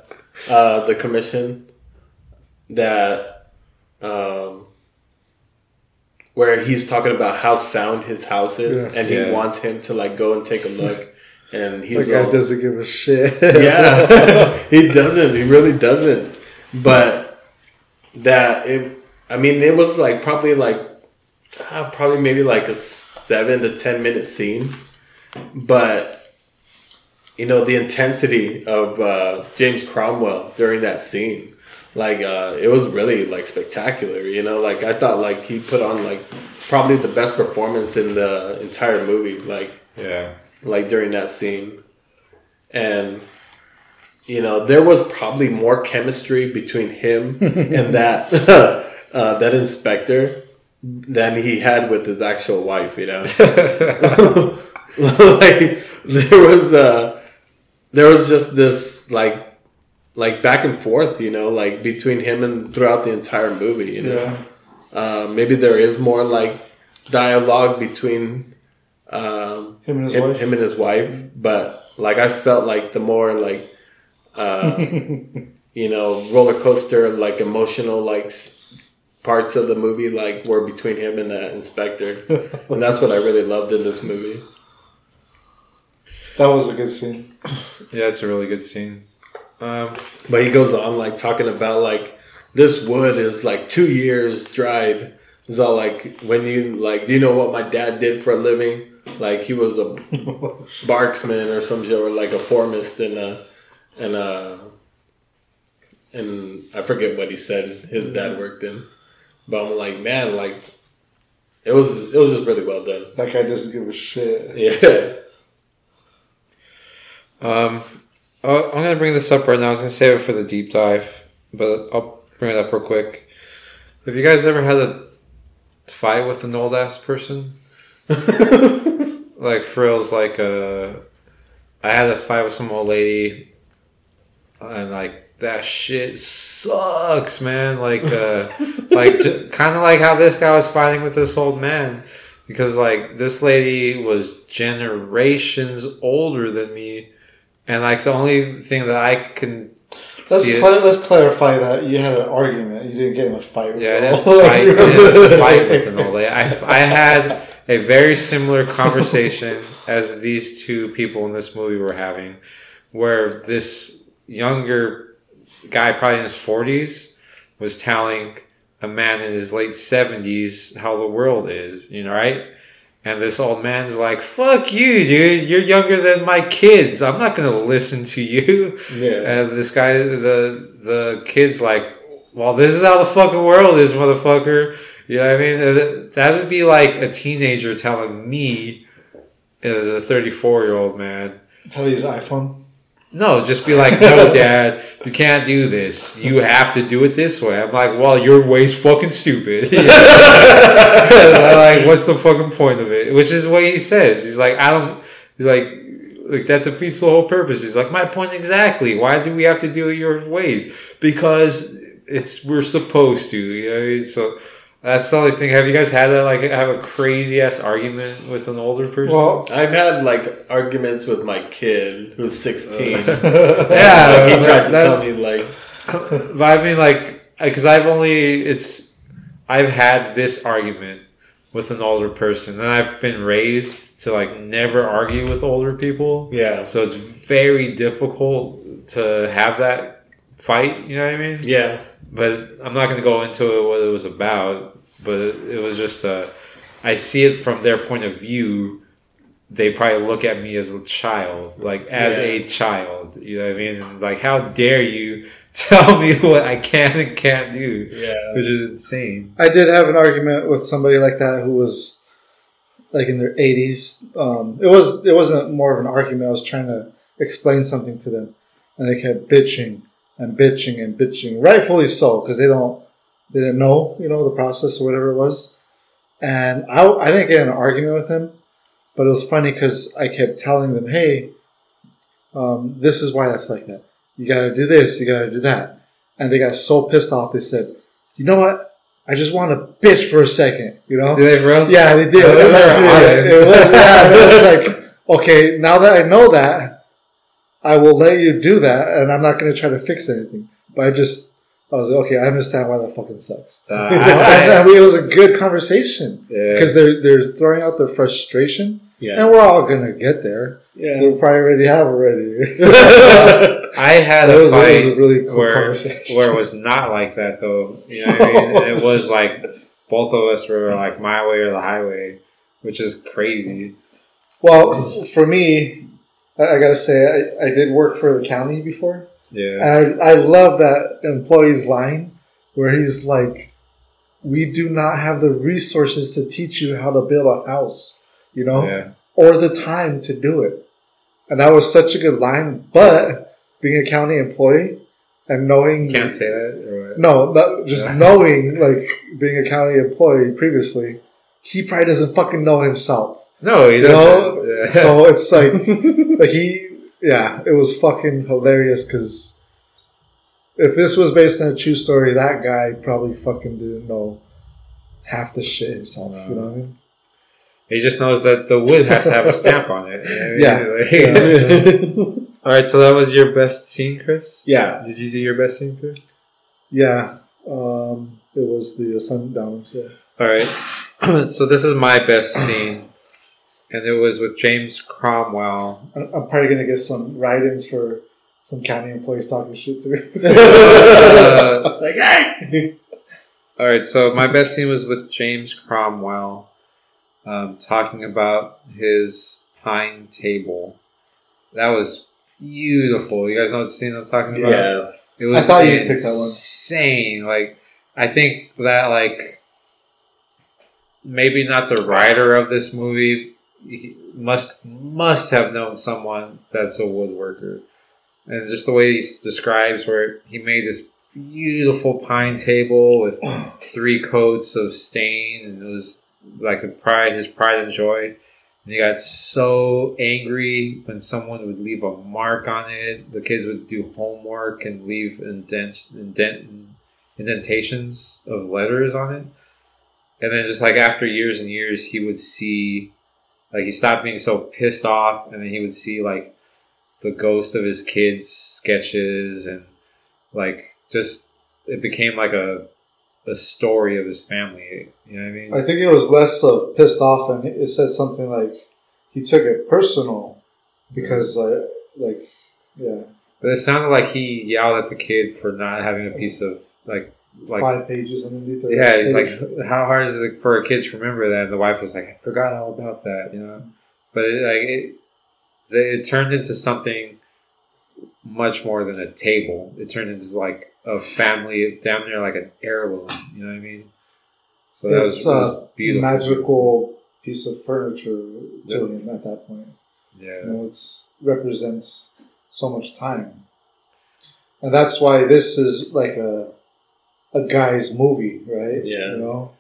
uh, the commission, that um, where he's talking about how sound his house is, Yeah. and he Yeah. wants him to like go and take a look, and he's The guy all- doesn't give a shit. yeah, he doesn't. He really doesn't. But that it, I mean, it was like probably like uh, probably maybe like a seven to ten minute scene, but you know the intensity of uh, James Cromwell during that scene, like uh, it was really like spectacular. You know, like I thought like he put on like probably the best performance in the entire movie. Like Yeah. like during that scene. And you know, there was probably more chemistry between him and that uh, that inspector than he had with his actual wife, you know. like there was uh there was just this like like back and forth, you know, like between him and throughout the entire movie, you know. yeah. Uh, maybe there is more like dialogue between um, Him and his him, wife. him and his wife, but like I felt like the more like uh, you know roller coaster like emotional like parts of the movie like were between him and the inspector, and that's what I really loved in this movie. That was a good scene. Yeah, it's a really good scene. Um, But he goes on like talking about like this wood is like two years dried. It's all like when you like, do you know what my dad did for a living? Like he was a barksman or some shit, or like a foremist in a and uh, and I forget what he said his dad worked in, but I'm like, man, like it was it was just really well done. That guy doesn't give a shit. Yeah, Um, oh, I'm gonna bring this up right now. I was gonna save it for the deep dive, but I'll bring it up real quick. Have you guys ever had a fight with an old ass person? like frills, like uh, I had a fight with some old lady, and like that shit sucks, man. Like, uh, like kind of like how this guy was fighting with this old man, because like this lady was generations older than me, and like the only thing that I can Let's, cla- let's clarify that you had an argument. You didn't get in a fight. With Yeah, I didn't old fight, I didn't fight with an old lady. I, I had a very similar conversation as these two people in this movie were having, where this younger guy, probably in his 40s, was telling a man in his late 70s how the world is, you know, right? And this old man's like, fuck you, dude. You're younger than my kids. I'm not going to listen to you. yeah. And this guy, the the kid's like, "Well, this is how the fucking world is, motherfucker." You know what I mean? That would be like a teenager telling me, as a 34 year old man, How to use iPhone? No, just be like, "No, dad, you can't do this. You have to do it this way." I'm like, "Well, your way's fucking stupid." I'm like, what's the fucking point of it? Which is what he says. He's like, I don't. He's like, like that defeats the whole purpose. He's like, my point exactly. Why do we have to do it your ways? Because it's we're supposed to. You know. So that's the only thing. Have you guys had that? Like, have a crazy ass argument with an older person? Well, I've had like arguments with my kid who's 16. yeah, Like, he tried to that- tell me like, but I mean, like, because I've only it's I've had this argument with an older person, and I've been raised to like never argue with older people. yeah, So it's very difficult to have that fight. You know what I mean? yeah, But I'm not going to go into it what it was about. But it was just uh, I see it from their point of view. They probably look at me as a child, like as Yeah. a child. You know what I mean? Like, how dare you tell me what I can and can't do? yeah. Which is insane. I did have an argument with somebody like that who was like in their 80s. Um, it was it wasn't more of an argument. I was trying to explain something to them, and they kept bitching and bitching and bitching. Rightfully so, because they don't they didn't know you know the process or whatever it was. And I I didn't get in an argument with him, but it was funny because I kept telling them, hey, um, this is why that's like that. You got to do this. You got to do that. And they got so pissed off. They said, you know what? I just want to bitch for a second, you know? Did they for us? Yeah, they did. They're Yeah, honest. it was, yeah, it was like, okay, now that I know that, I will let you do that, and I'm not going to try to fix anything. But I just, I was like, okay, I understand why that fucking sucks. Uh? I mean, it was a good conversation yeah. because they're they're throwing out their frustration, Yeah. and we're all going to get there. yeah. We probably already have already. I had That a was- fight was a really cool where, conversation. where it was not like that though. You know I mean? It was like both of us were like my way or the highway, which is crazy. well, for me, I, I got to say, I, I did work for the county before. Yeah. And I, I love that employee's line where he's like, "We do not have the resources to teach you how to build a house, you know, Yeah. or the time to do it." And that was such a good line. But being a county employee and knowing Can't say that. No, just Yeah. knowing like being a county employee previously, he probably doesn't fucking know himself. No, he You know? doesn't. Yeah. So it's like, like he, yeah, it was fucking hilarious because if this was based on a true story, that guy probably fucking didn't know half the shit himself. You know what I mean? he just knows that the wood has to have a stamp on it. you know what I Yeah. Like- All right. So that was your best scene, Chris. yeah. Did you do your best scene, Chris? Yeah, um, it was the uh, Sundowns. Yeah. All right. so this is my best scene, and it was with James Cromwell. I'm, I'm probably gonna get some write-ins for some county employees talking shit to me. Uh, like, hey! All right, so my best scene was with James Cromwell, um, talking about his pine table. That was beautiful. You guys know what scene I'm talking about? Yeah. It was I thought you picked that one. insane. Like I think that like maybe not the writer of this movie he must must have known someone that's a woodworker. And just the way he describes where he made this beautiful pine table with three coats of stain and it was like the pride his pride and joy. And he got so angry when someone would leave a mark on it. The kids would do homework and leave indent, indent, indentations of letters on it. And then just like after years and years, he would see, like he stopped being so pissed off, and then he would see like the ghost of his kids' sketches, and like just it became like a a story of his family. You know what I mean? I think it was less of pissed off, and it said something like he took it personal because, uh, like, yeah, But it sounded like he yelled at the kid for not having a piece of like like five pages underneath. it. yeah. He's like, how hard is it for kids to remember that? And the wife was like, I forgot all about that, you know. But it, like it, it turned into something much more than a table. It turned into like a family, damn near like an heirloom. You know what I mean? So that it's was a beautiful. magical piece of furniture to Yeah. him at that point. Yeah. You know, it's represents so much time, and that's why this is like a a guy's movie, right? Yeah. you know,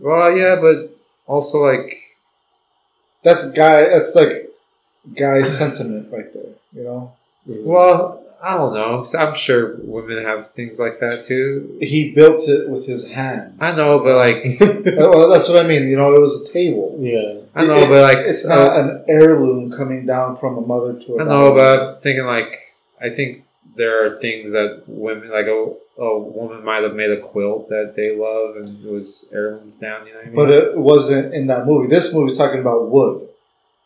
Well, yeah, but also like that's guy. That's like guy sentiment right there. You know, mm-hmm. Well, I don't know. 'cause I'm sure women have things like that too. he built it with his hands. I know, but like, well, that's what I mean. You know, it was a table. Yeah. I know, but like, it's so- not an heirloom coming down from a mother to a I know, daughter. but I'm thinking like, I think there are things that women, like a, a woman might have made a quilt that they love and it was heirlooms down. You know what I mean? But it wasn't in that movie. This movie's talking about wood.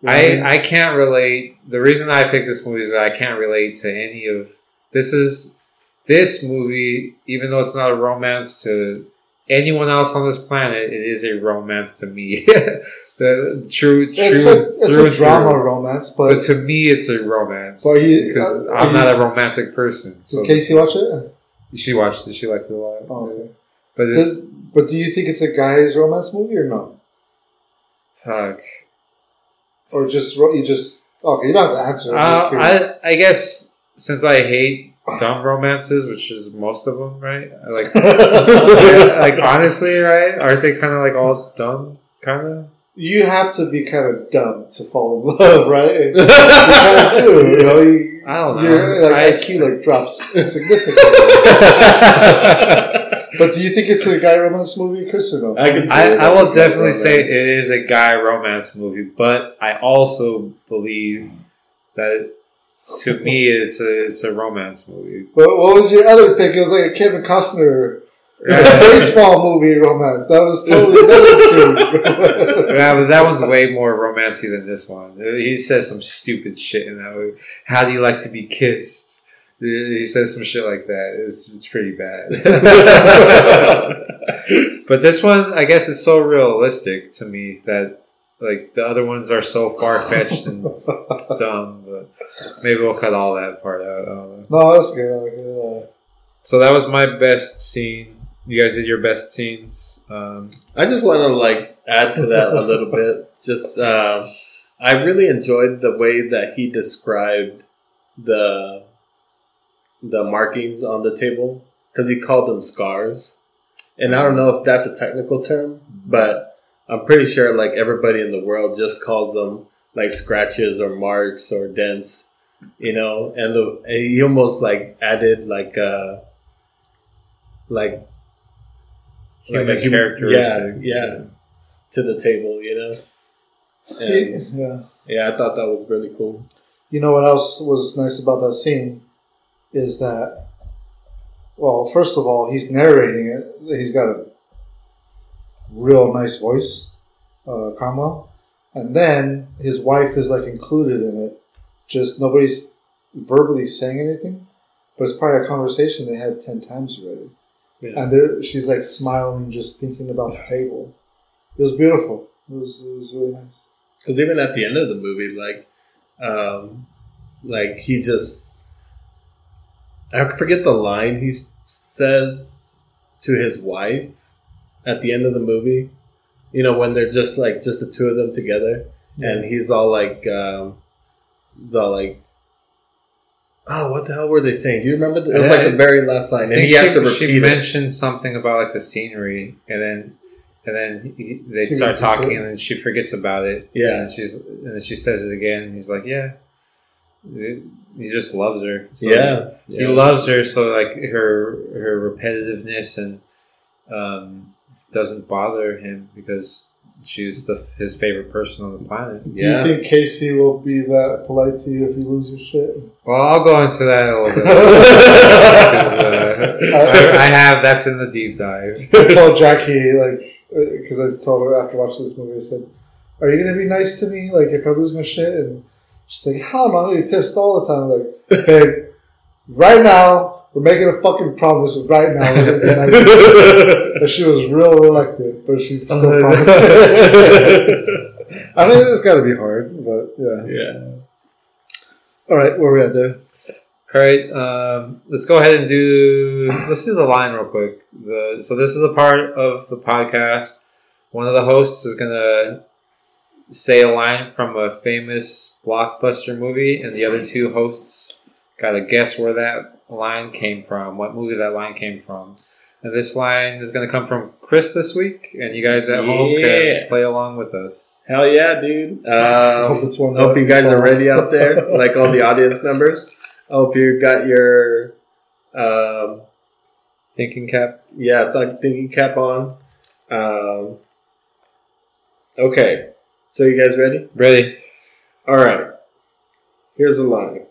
You know what mean? I, I can't relate. The reason I picked this movie is that I can't relate to any of this. Is this movie, even though it's not a romance to anyone else on this planet, it is a romance to me. the true, true, it's a, it's through a drama through. romance, But but, to me, it's a romance But you- because uh, I'm are not a romantic person. So did Casey watch it? she watched it. She liked it a lot. Oh, okay. But this, Does- but do you think it's a guy's romance movie or no? fuck. Or just you just okay? You don't have to answer. Uh. I I guess since I hate dumb romances, which is most of them, right? Like like honestly, right? Aren't they kind of like all dumb, kind of? You have to be kind of dumb to fall in love, right? you kind of do. You know, you, I don't know. your like I- IQ like drops significantly. but do you think it's a guy romance movie, Chris, or no? I can I, I will definitely romance. say it is a guy romance movie, but I also believe that to me it's a it's a romance movie. But what was your other pick? It was like a Kevin Costner Yeah, baseball movie romance. That was totally different. Yeah, but that one's way more romancy than this one. He says some stupid shit in that movie. How do you like to be kissed? He says some shit like that. It's, it's pretty bad. but this one, I guess, it's so realistic to me that like the other ones are so far fetched and dumb. But maybe we'll cut all that part out. I don't know. no, that's good. I like it. Uh, So that was my best scene. You guys did your best scenes. Um, I just want to like add to that a little bit. Just, uh, I really enjoyed the way that he described the the markings on the table because he called them scars, and I don't know if that's a technical term, but I'm pretty sure like everybody in the world just calls them like scratches or marks or dents, you know. And the he almost like added like uh like Human like a characteristic. yeah, yeah, to the table, you know. And yeah. yeah, I thought that was really cool. You know what else was nice about that scene is that, well, first of all, he's narrating it. He's got a real nice voice, uh, Cromwell, and then his wife is like included in it. Just nobody's verbally saying anything, but it's probably a conversation they had ten times already. Yeah. And there, she's like smiling, just thinking about the table. It was beautiful. It was, it was really nice. Because even at the end of the movie, like, um, like he just I forget the line he says to his wife at the end of the movie. You know when they're just like just the two of them together, and he's all like, um, he's all like. Oh, what the hell were they saying? Do you remember? The, it was like the very last line, and he has to she, she repeat it. mentioned something about like the scenery, and then and then he, they She start talking, and then she forgets about it. Yeah. and she's and then she says it again. And he's like, "Yeah, he just loves her. So yeah, he yeah. loves her. So like her her repetitiveness and um, doesn't bother him because she's the his favorite person on the planet. Do Yeah. you think Casey will be that polite to you if you lose your shit? Well, I'll go into that a little bit. Uh, I, I have that's in the deep dive. I told Jackie, like, because I told her after watching this movie, I said, Are you going to be nice to me? Like, if I lose my shit? And she's like, Hell no, I'm going to be pissed all the time. I'm like, Babe, right now, we're making a fucking promise. Right now, we're gonna be nice to you." And she was real reluctant, but she still promised. I mean, it's got to be hard, but yeah. yeah. All right, where we at there? All right, um, let's go ahead and do. Let's do the line real quick. The so this is the part of the podcast. One of the hosts is gonna say a line from a famous blockbuster movie, and the other two hosts gotta guess where that line came from, what movie that line came from. And this line is gonna come from Chris this week, and you guys at home can play along with us. Hell yeah, dude. I hope Um, hope you guys saw. are ready out there, like all the audience members. I hope you got your, um, Thinking cap. yeah, th- thinking cap on. Um, okay, so you guys ready? Ready? All right. Here's the line.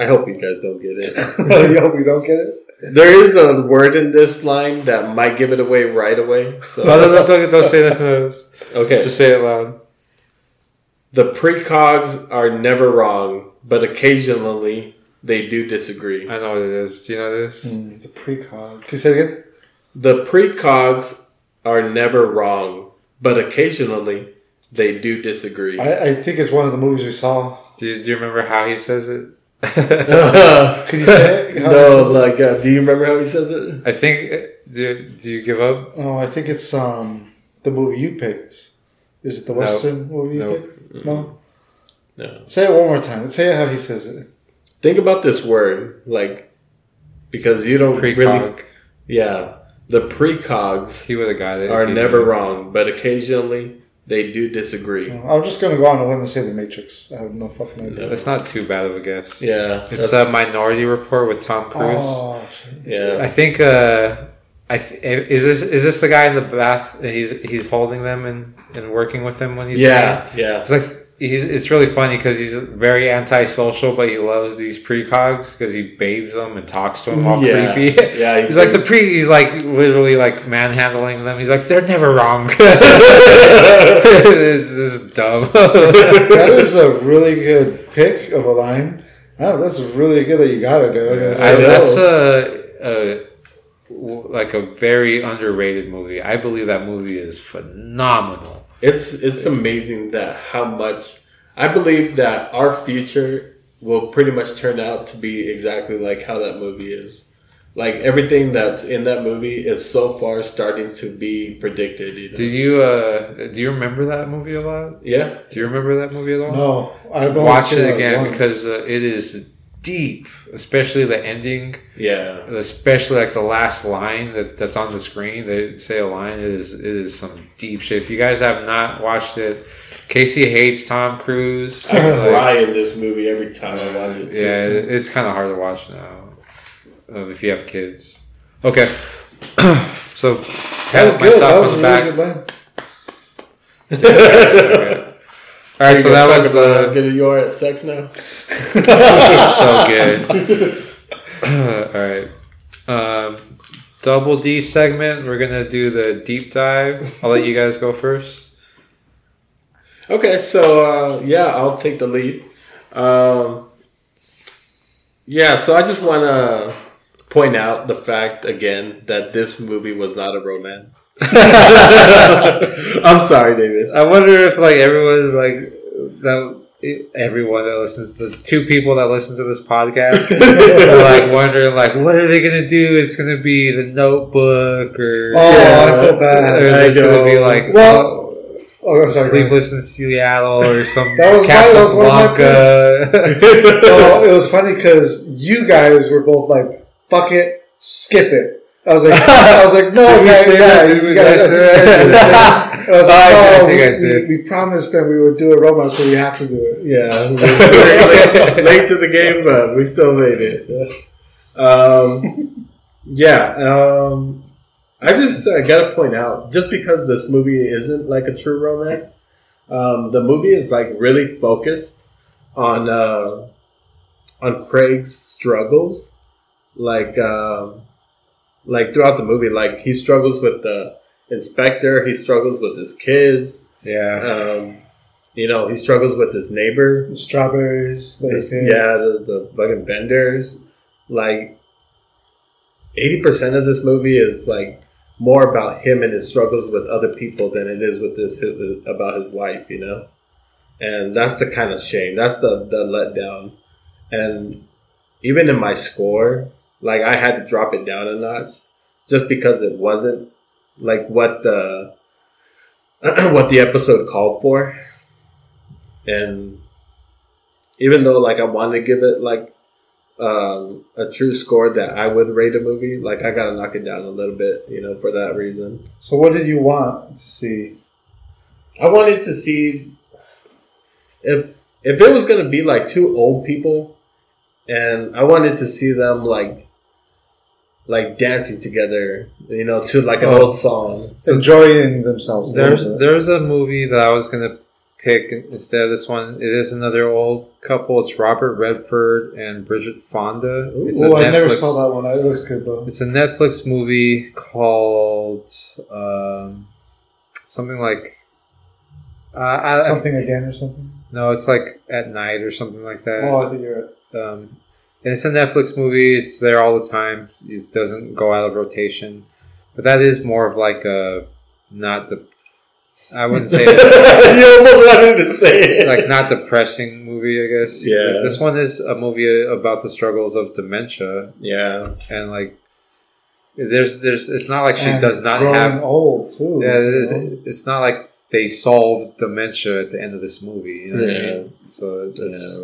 I hope you guys don't get it. you hope you don't get it? there is a word in this line that might give it away right away. So No, no, no, don't, don't say that. first. okay, Just say it loud. the precogs are never wrong, but occasionally they do disagree. I know what it is. Do you know this? Mm, the precog. Can you say it again? The precogs are never wrong, but occasionally they do disagree. I, I think it's one of the movies we saw. Do you, do you remember how he says it? Could you say it? How no, it? like, uh, do you remember how he says it? I think. Do, do you give up? Oh, I think it's um the movie you picked. Is it the No. Western movie you No. picked? No. No. Say it one more time. Say it how he says it. Think about this word, like, because you don't Precog. really. Yeah, the precogs He was a guy that are never wrong, but occasionally they do disagree. I'm just gonna go on a limb and say the Matrix. I have no fucking idea. That's not too bad of a guess. Yeah, It's a Minority Report with Tom Cruise. Oh, yeah. I think. Uh, I th- is this is this the guy in the bath? and He's he's holding them and, and working with them when he's Yeah, yeah. It's like he's. It's really funny because he's very antisocial, but he loves these precogs because he bathes them and talks to them all Yeah. creepy. Yeah, he he's like the pre. He's like literally like manhandling them. He's like they're never wrong. it's just dumb. that is a really good pick of a line. Oh, that's really good that you got it, dude. I, know. that's a, a like a very underrated movie. I believe that movie is phenomenal. It's it's amazing that how much I believe that our future will pretty much turn out to be exactly like how that movie is. Like everything that's in that movie is so far starting to be predicted. You know? Do you uh do you remember that movie a lot? yeah, Do you remember that movie at all? No, I've watched Watch it again once. because uh, it is deep, especially the ending, yeah. especially like the last line that, that's on the screen. They say a line. It is it is some deep shit. If you guys have not watched it, Casey hates Tom Cruise. I Like, cry in this movie every time I watch it. Too. Yeah, it's kind of hard to watch now uh, if you have kids. Okay, so that was pat good. That was a the really back. good line. All right, so that was how good you are at sex now. so good. All right, um, double D segment. We're gonna do the deep dive. I'll let you guys go first. Okay, so uh, yeah, I'll take the lead. Um, yeah, so I just want to point out the fact again that this movie was not a romance. I'm sorry, David. I wonder if like everyone like that everyone that listens, the two people that listen to this podcast, are like wondering, like, what are they gonna do? It's gonna be the Notebook, or Oh, I feel bad. or it's gonna be like Well, Oh, oh I'm sorry. Sleepless in Seattle or some That was my- that was one of my well, it was funny because you guys were both like, "Fuck it, skip it." I was like, I was like, no, Did we say yeah, that? Did guys, say I that? I was Oh, like, I did, I think we, I did. we, we promised that we would do a romance, so we have to do it. Yeah, late, late to the game, but we still made it. Um, yeah, um, I just uh, gotta point out, just because this movie isn't like a true romance, um, the movie is like really focused on uh, on Craig's struggles, like um, like throughout the movie, like he struggles with the inspector, he struggles with his kids, yeah. um, you know, he struggles with his neighbor. The strawberries, the yeah, the, the fucking vendors. Like, 80% of this movie is like more about him and his struggles with other people than it is with this his, about his wife, you know? And that's the kind of shame. That's the, the letdown. And even in my score, like, I had to drop it down a notch just because it wasn't like what the what the episode called for. And even though like I wanted to give it like um, a true score that I would rate a movie, like I gotta knock it down a little bit, you know, for that reason. So, what did you want to see? I wanted to see if if it was gonna be like two old people, and I wanted to see them like like dancing together, you know, to like an Oh. old song. Enjoying themselves. There's little there's a movie that I was gonna pick instead of this one. It is another old couple. It's Robert Redford and Bridget Fonda. It's a Oh, I never Netflix- saw that one. It looks good though. It's a Netflix movie called um, something like uh, I, Something again or something. no, it's like at night or something like that. Oh, I think you're right. Um, and it's a Netflix movie. It's there all the time. It doesn't go out of rotation. But that is more of like a not the. I wouldn't say it, you almost wanted to say it. like not depressing movie. I guess. Yeah. This one is a movie about the struggles of dementia yeah. and like. There's, there's. It's not like she And does not have. old too. Yeah, it is, it's not like they solved dementia at the end of this movie. You know what I Yeah. mean? So that's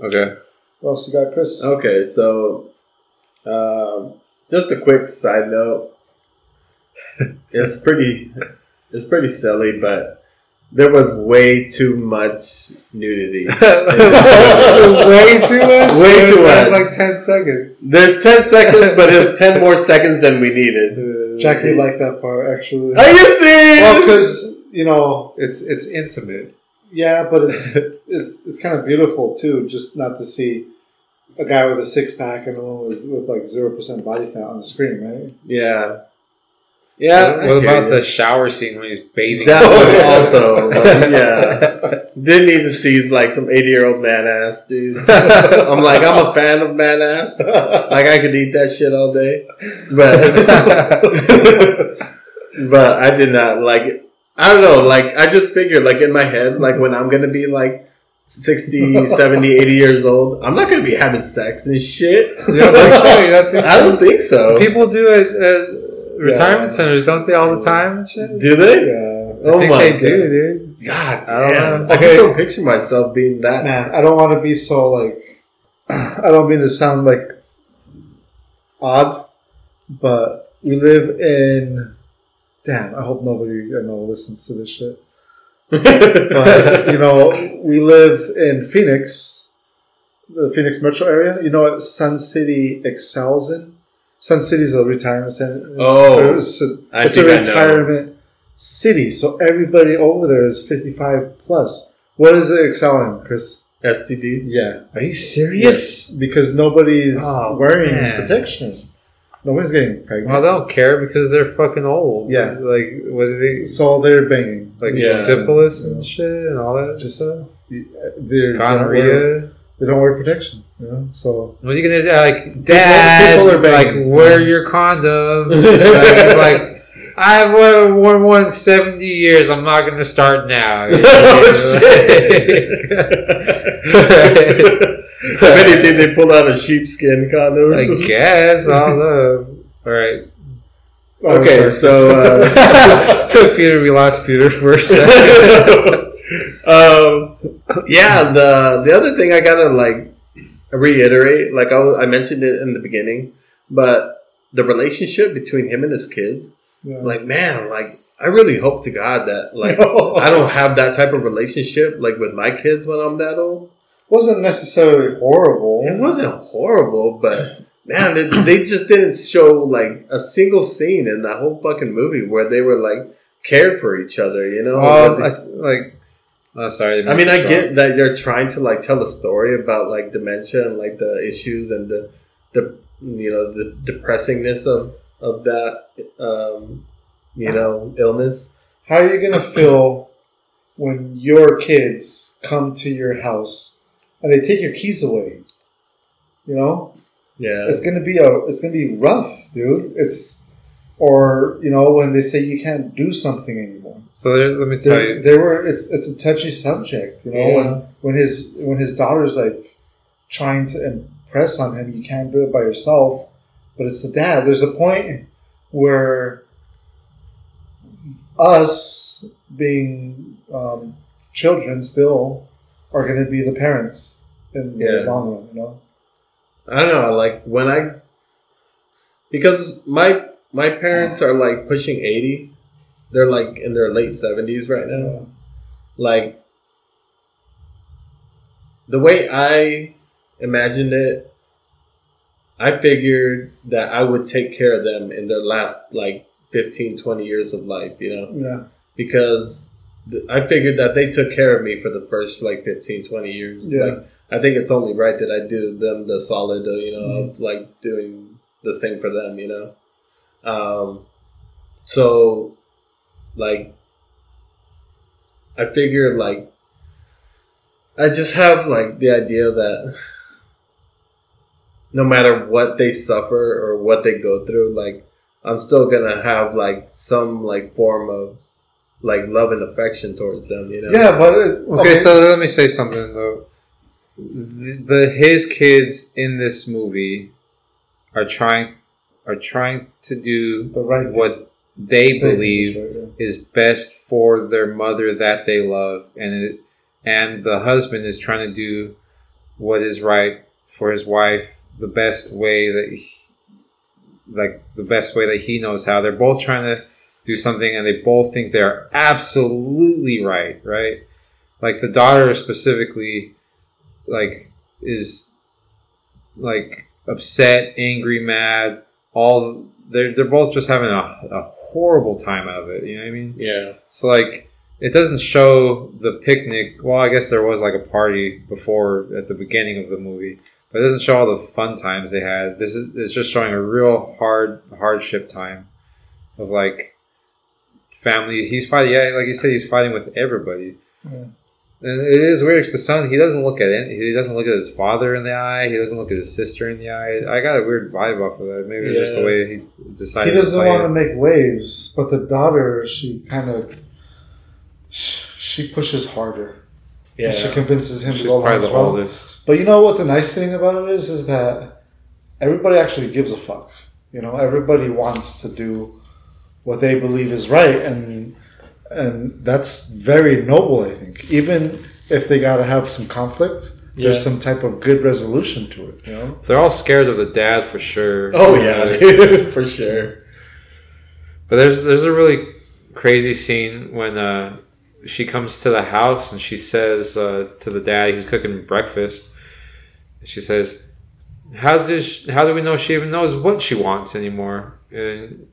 okay. What else you got, Chris? Okay, so um, just a quick side note. it's pretty, it's pretty silly, but there was way too much nudity. Way too much. Way too That was much. like ten seconds. There's ten seconds, but it's ten more seconds than we needed. Jackie liked that part actually. Are you serious? Well, because you know, It's it's intimate. yeah, but it's it, it's kind of beautiful too, just not to see a guy with a six pack and one with, with like zero percent body fat on the screen, right? yeah, yeah. What about you. the shower scene when he's bathing? That was also yeah. Didn't need to see like some eighty year old man ass, dude. I'm like, I'm a fan of man ass. Like I could eat that shit all day, but but I did not like it. I don't know. Like I just figured, like in my head, like when I'm gonna be like 60, 70, 80 years old, I'm not gonna be having sex and shit. You don't think so? You don't think I so? don't think so. People do it at retirement Yeah. centers, don't they, all the time and shit? do they? Yeah, Oh think my they god! do, dude. God I don't damn. know. I Okay. just don't picture myself being that. man, I don't want to be so like. I don't mean to sound like odd, but we live in. Damn, I hope nobody I know listens to this shit. But you know, we live in Phoenix, the Phoenix metro area. You know what Sun City excels in? Sun City is a retirement center. Oh, it's a, I it's a think I know. retirement city. So everybody over there is fifty-five plus. What is it excelling, Chris? STDs. Yeah, Are you serious? because nobody's Oh, wearing man. protection. Nobody's getting pregnant. Well, they don't care because they're fucking old. Yeah. Like, what do they. so they're banging. Like Yeah. syphilis and shit and all that Just stuff? they're they don't wear- Gonorrhea? They don't wear protection. You know, so What are you gonna do? Like, Dad, people are like, banging. wear your condoms. like, like, I've worn one in 70 years. I'm not going to start now. if anything, they pulled out a sheepskin condom. I guess. All the. All right. Oh, Okay, so uh, Peter, we lost Peter for a second. um, yeah, the the other thing I gotta like reiterate, like I, was, I mentioned it in the beginning, but the relationship between him and his kids, Yeah. like man, like I really hope to God that like I don't have that type of relationship like with my kids when I'm that old. wasn't necessarily horrible. It wasn't horrible, but man, they, they just didn't show like a single scene in that whole fucking movie where they were like cared for each other. You know, well, Where I, like. Oh, sorry. I mean, I get that they're trying to like tell a story about like dementia and like the issues and the the you know the depressingness of of that um, you know illness. How are you gonna feel when your kids come to your house and they take your keys away? You know, Yeah, it's gonna be a it's gonna be rough, dude. It's or you know when they say you can't do something anymore. So there, let me tell They, you. they were it's it's a touchy subject, you know. Yeah. When when his when his daughter's like trying to impress on him, you can't do it by yourself. But it's the dad. There's a point where us being um, children still are going to be the parents in the long run, you know. I don't know. Like when I because my my parents are like pushing eighty. They're like in their late seventies right now. like the way I imagined it, I figured that I would take care of them in their last like 15, 20 years of life, you know, Yeah, because I figured that they took care of me for the first like 15, 20 years. Yeah. Like, I think it's only right that I do them the solid, uh, you know, Mm-hmm. of like doing the same for them, you know. Um, so, like, I figured like I just have like the idea that no matter what they suffer or what they go through, like I'm still gonna have like some like form of like love and affection towards them, you know? yeah, but it, Okay, so let me say something though. The, the his kids in this movie are trying are trying to do the right what they believe is right, is best for their mother that they love, and it, and the husband is trying to do what is right for his wife the best way that he, like the best way that he knows how. They're both trying to do something, and they both think they're absolutely right. Right, like the daughter specifically, like is like upset, angry, mad. All they're they're both just having a, a horrible time out of it. You know what I mean? Yeah. So like it doesn't show the picnic. Well, I guess there was like a party before at the beginning of the movie, but it doesn't show all the fun times they had. This is it's just showing a real hard hardship time of like family. He's fighting. Yeah, like you said, he's fighting with everybody. Yeah. And it is weird 'cause the son, he doesn't look at it. He doesn't look at his father in the eye. He doesn't look at his sister in the eye. I got a weird vibe off of that. Maybe it's just the way he decided He doesn't to play want it. to make waves, but the daughter, she kind of she pushes harder. And she convinces him She's to go along probably as the well. oldest. But you know what the nice thing about it is is that everybody actually gives a fuck. You know, everybody wants to do what they believe is right and and that's very noble, I think. Even if they gotta have some conflict, there's some type of good resolution to it, you know? They're all scared of the dad for sure. Oh yeah, for sure. But there's there's a really crazy scene when uh, she comes to the house and she says uh, to the dad, he's cooking breakfast. She says, "How does how do we know she even knows what she wants anymore?" And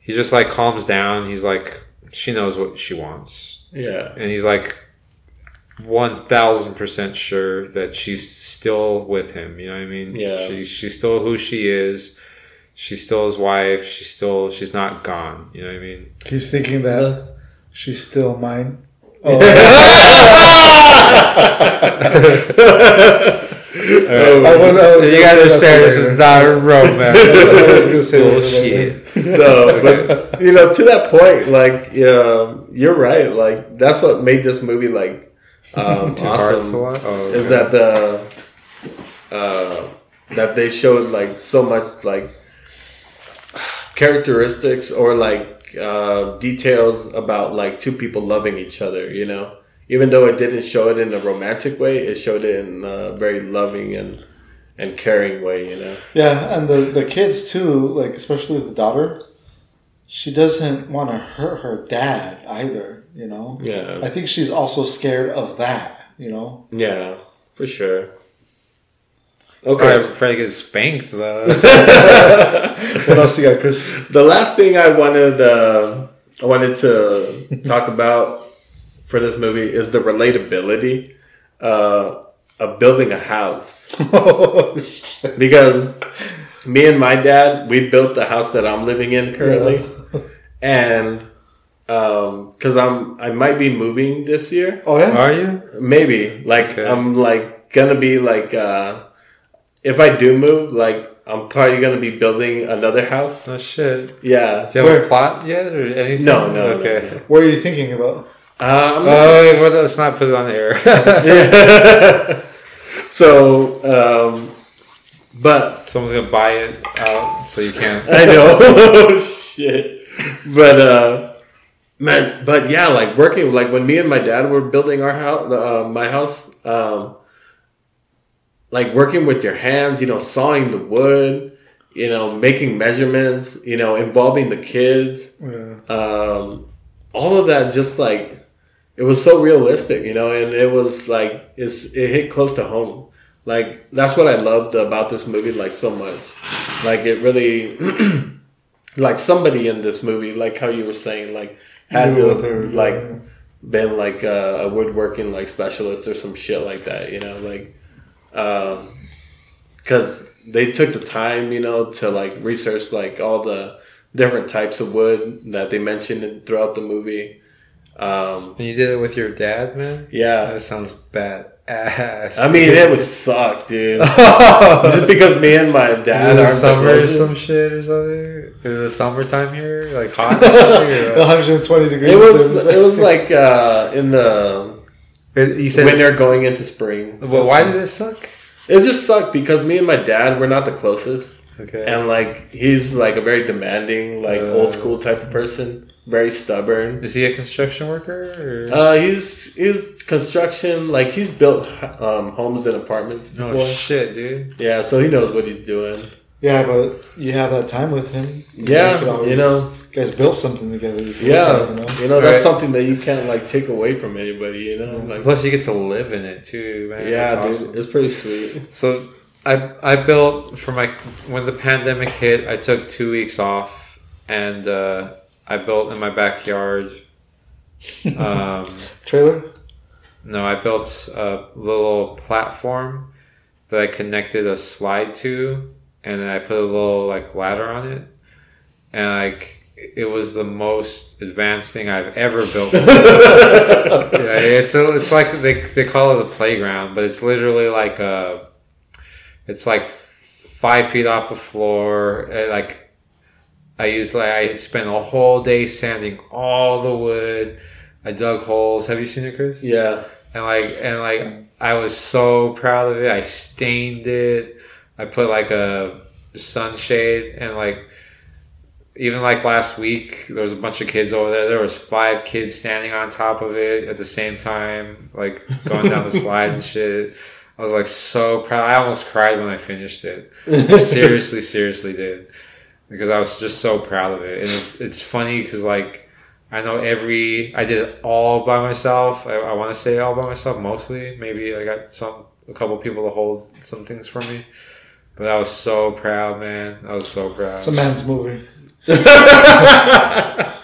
he just like calms down. He's like, "She knows what she wants," Yeah. and he's like. One thousand percent sure that she's still with him. You know what I mean? Yeah. She, she's still who she is. She's still his wife. She's still she's not gone. You know what I mean? He's thinking that she's still mine. Oh, I was, I was You guys are saying this is not a romance. I was gonna Bullshit. no, but you know, to that point, like, um, you're right. Like, that's what made this movie like um, Too hard awesome. to watch? Oh, Is that the uh, that they showed like so much like characteristics or like uh, details about like two people loving each other. You know, even though it didn't show it in a romantic way, it showed it in a very loving and and caring way. You know. Yeah, and the the kids too, like especially the daughter, she doesn't want to hurt her dad either. You know. Yeah. I think she's also scared of that. You know. Yeah, for sure. Okay. Okay. I'm afraid to get spanked though. What else you got, Chris? The last thing I wanted uh, I wanted to talk about for this movie is the relatability uh, of building a house because me and my dad we built the house that I'm living in currently, and because I'm I might be moving this year, oh yeah. Are you? maybe like Okay. I'm like gonna be like uh, if I do move like. I'm probably gonna be building another house. No shit. Yeah. Do you have Where? a plot yet or anything? No, no, no, Okay. no. What are you thinking about? Uh, I'm Oh, wait, well, let's not put it on the air. so, um, but Someone's gonna buy it out, so you can't. I know, shit. But uh, man, but yeah, like working, like when me and my dad were building our house, uh, my house, um, like working with your hands, you know, sawing the wood, you know, making measurements, you know, involving the kids, Yeah. um, all of that just like it was so realistic, you know, and it was like it's it hit close to home. Like that's what I loved about this movie like so much. Like it really like somebody in this movie, like how you were saying, like had to like doing. been like a, a woodworking like specialist or some shit like that, you know, like um, because they took the time, you know, to like research like all the different types of wood that they mentioned throughout the movie. Um, And you did it with your dad, man? yeah, That sounds bad ass. I mean it was suck, dude. Just because me and my dad it are summer or some shit or something? Is it summertime here? Like hot? or something, or- 120 degrees. It was it was like uh, in the It- you said when they're going into spring. But why did it suck? It just sucked because me and my dad were not the closest. Okay. and like he's like a very demanding like Uh. old school type of person very stubborn Is he a construction worker? Or? uh he's he's construction like he's built um homes and apartments before no shit, dude. yeah so he knows what he's doing Yeah, but you have that time with him. Yeah, could always- you know. you guys built something together. You yeah look at it, you know? you know that's Right. something that you can't like take away from anybody you know like Plus, you get to live in it too, man. yeah That's dude awesome. it's pretty sweet So I I built for my when the pandemic hit. I took two weeks off and uh, I built in my backyard. Um, Trailer? no, I built a little platform that I connected a slide to, and then I put a little like ladder on it, and like it was the most advanced thing I've ever built. yeah, it's a, it's like they they call it a playground, but it's literally like a it's like five feet off the floor. And like I used like I spent a whole day sanding all the wood. I dug holes. Have you seen it, Chris? yeah And like and like I was so proud of it. I stained it. I put like a sunshade and like even like last week there was a bunch of kids over there. There was five kids standing on top of it at the same time, like going down the slide and shit. I was like so proud. I almost cried when I finished it. I seriously, seriously did because I was just so proud of it. And it's funny because like I know every I did it all by myself. I, I want to say all by myself mostly. Maybe I got some a couple people to hold some things for me. But I was so proud, man. I was so proud. It's a man's movie.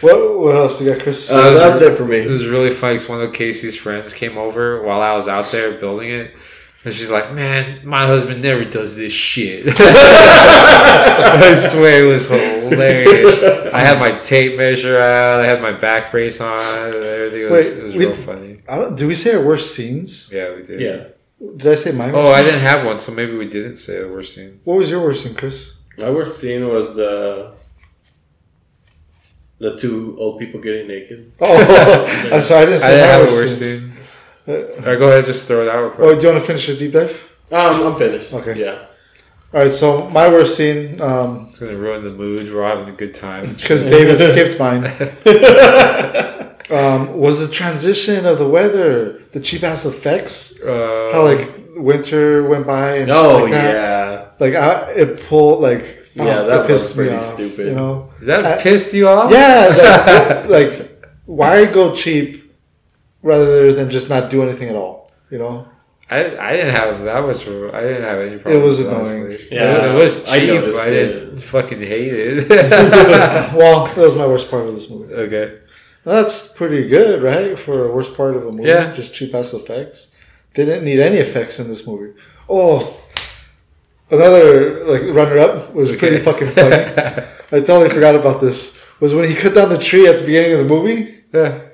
What, what else you got, Chris? uh, that's it for me. It was really funny because one of Casey's friends came over while I was out there building it. And she's like, man, my husband never does this shit. I swear it was hilarious. I had my tape measure out, I had my back brace on, everything was, Wait, it was we- real funny. I don't, do we say our worst scenes? Yeah, we did. yeah Did I say mine? Oh, I didn't have one, so maybe we didn't say our worst scenes. What was your worst scene, Chris? My worst scene was uh, the two old people getting naked. Oh, I'm sorry, I didn't I say didn't my have a worst worst scene. scene. All right, go ahead, just throw it out. real Oh, do you want to finish your deep dive? Um, I'm finished. Okay. Yeah. All right, so my worst scene, um, It's gonna ruin the mood. We're all having a good time. because David skipped mine, um, was the transition of the weather, the cheap ass effects. Uh, How like winter went by and shit Oh like that. yeah. like I, it pulled like Yeah, fuck, that it pissed was me pretty off, stupid. You know, that I- pissed you off? yeah, like, like why go cheap rather than just not do anything at all? You know, I, I didn't have that much. of- I didn't have any problems. It was annoying. honestly. Yeah, it, it was cheap. I I, didn't fucking hate it. well, that was my worst part of this movie. okay. That's pretty good, right? For a worst part of a movie, Yeah. just cheap ass effects. They didn't need any effects in this movie. Oh, another like runner up was pretty fucking funny. I totally forgot about this. Was when he cut down the tree at the beginning of the movie. Yeah.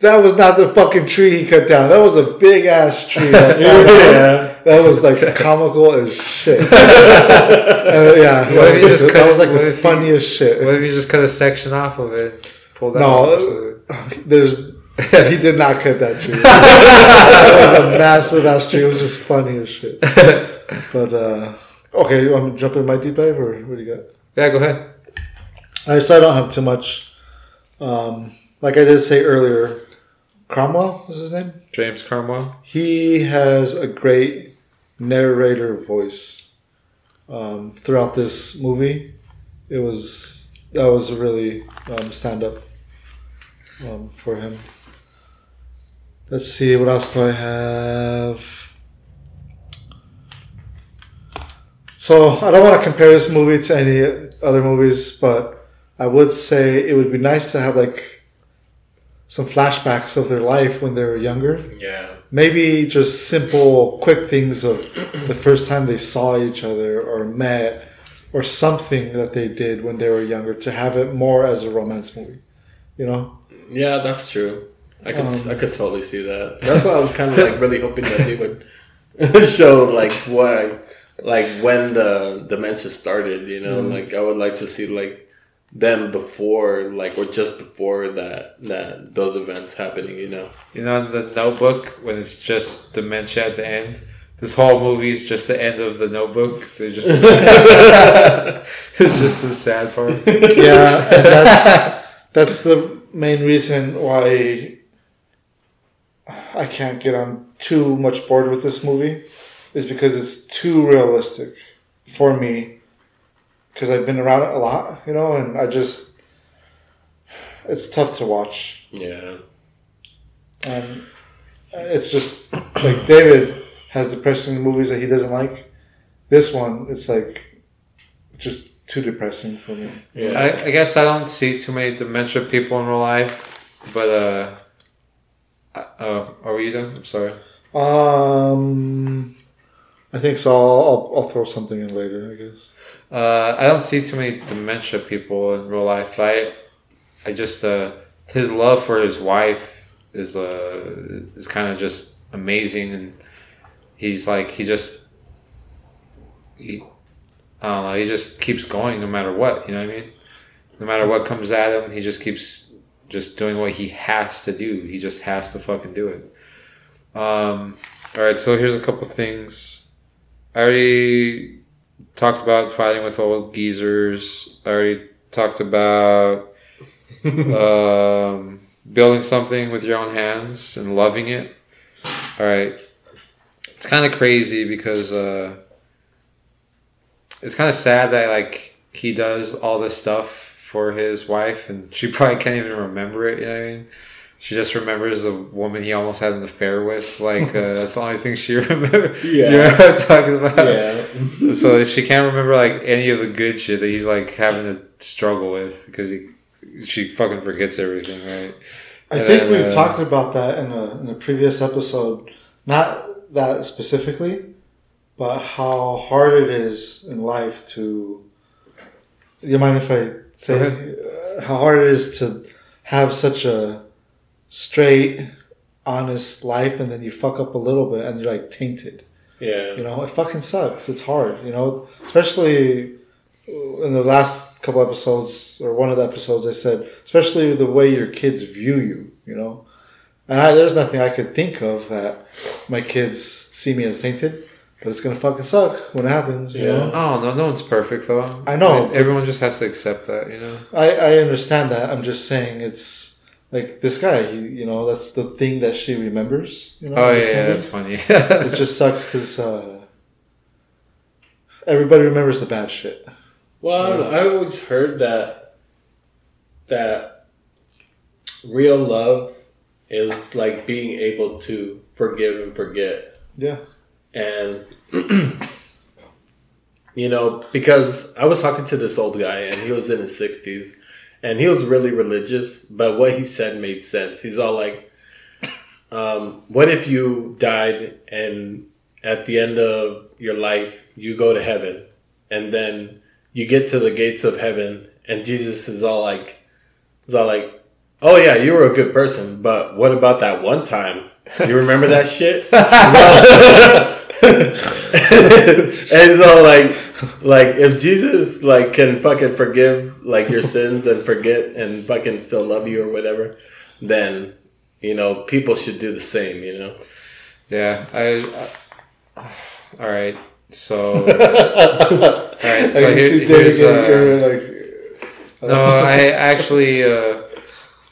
That was not the fucking tree he cut down. That was a big ass tree. That, Yeah. that was like comical as shit. Uh, yeah, that was, like, the- cut- that was like the if you- funniest shit. What if you just cut a section off of it? Pull that No, off? There's he did not cut that tree. that was a massive ass tree. It was just funny as shit. But uh okay, you want to jump in my deep dive or what do you got? Yeah, go ahead. I so I don't have too much. Um like I did say earlier, Cromwell is his name. James Cromwell. He has a great narrator voice um, throughout this movie. It was that was a really um, stand up um, for him. Let's see what else do I have. So I don't want to compare this movie to any other movies, but I would say it would be nice to have like some flashbacks of their life when they were younger Yeah. maybe just simple, quick things of the first time they saw each other or met or something that they did when they were younger to have it more as a romance movie. You know? Yeah, that's true. I could Um, I could totally see that. That's why I was kind of like really hoping that they would show like why like when the dementia started. You know, Mm-hmm. like I would like to see like them before like or just before that that those events happening. You know. You know, in the Notebook when it's just dementia at the end. This whole movie is just the end of the Notebook. They just it's just the sad part. Yeah, and that's that's the main reason why I can't get on too much board with this movie is because it's too realistic for me because I've been around it a lot, you know, and I just it's tough to watch. Yeah. And it's just like David has depressing movies that he doesn't like. This one, it's like just too depressing for me. Yeah. I, I guess I don't see too many dementia people in real life, but uh, uh, are you done? I'm sorry. Um, I think so. I'll, I'll, I'll throw something in later. I guess. Uh, I don't see too many dementia people in real life, but I, I just uh, his love for his wife is uh is kind of just amazing, and he's like he just he, I don't know, he just keeps going no matter what. You know what I mean? No matter what comes at him, he just keeps just doing what he has to do. He just has to fucking do it. Um, all right, so here's a couple things. I already talked about fighting with old geezers. I already talked about um, building something with your own hands and loving it. All right. It's kind of crazy because uh, it's kind of sad that like he does all this stuff for his wife and she probably can't even remember it. You know what I mean? She just remembers the woman he almost had an affair with. Like uh, that's the only thing she remembers. Yeah. Do you know what I'm talking about? Yeah. so she can't remember like any of the good shit that he's like having to struggle with because he she fucking forgets everything, right? I And think then, we've uh, talked about that in a, in a previous episode. Not that specifically, but how hard it is in life to. You mind if I say uh, how hard it is to have such a straight, honest life, and then you fuck up a little bit, and you're like tainted. Yeah. You know, it fucking sucks. It's hard. You know, especially in the last couple episodes or one of the episodes, I said, especially the way your kids view you. You know, and I, there's nothing I could think of that my kids see me as tainted, but it's gonna fucking suck when it happens. You Yeah. know, Oh no, no one's perfect though. I know, mean, everyone just has to accept that, you know. I I understand that. I'm just saying it's. Like this guy, he, you know, that's the thing that she remembers. You know, Oh yeah, yeah, that's funny. it just sucks because uh, everybody remembers the bad shit. Well, I. I always heard that that real love is like being able to forgive and forget. Yeah. And you know, because I was talking to this old guy and he was in his 60s and he was really religious, but what he said made sense. He's all like um, what if you died and at the end of your life you go to heaven? And then you get to the gates of heaven and Jesus is all like is all like oh yeah you were a good person but what about that one time? You remember that shit? And so like like if Jesus like can fucking forgive like your sins and forget and fucking still love you or whatever then you know people should do the same you know yeah, I, I all right. So all right, so I here, here's uh, like, no, I actually, uh,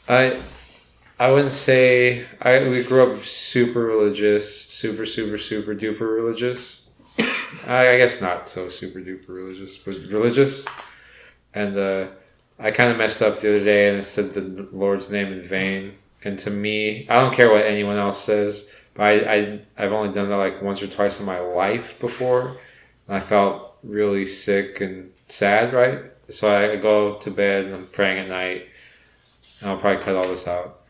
I, I wouldn't say I. We grew up super religious, super, super, super duper religious. I, I guess not so super duper religious, but religious. And uh, I kind of messed up the other day and I said the Lord's name in vain. And to me, I don't care what anyone else says, but I, I I've only done that like once or twice in my life before. And I felt really sick and sad, right? So I go to bed and I'm praying at night. And I'll probably cut all this out.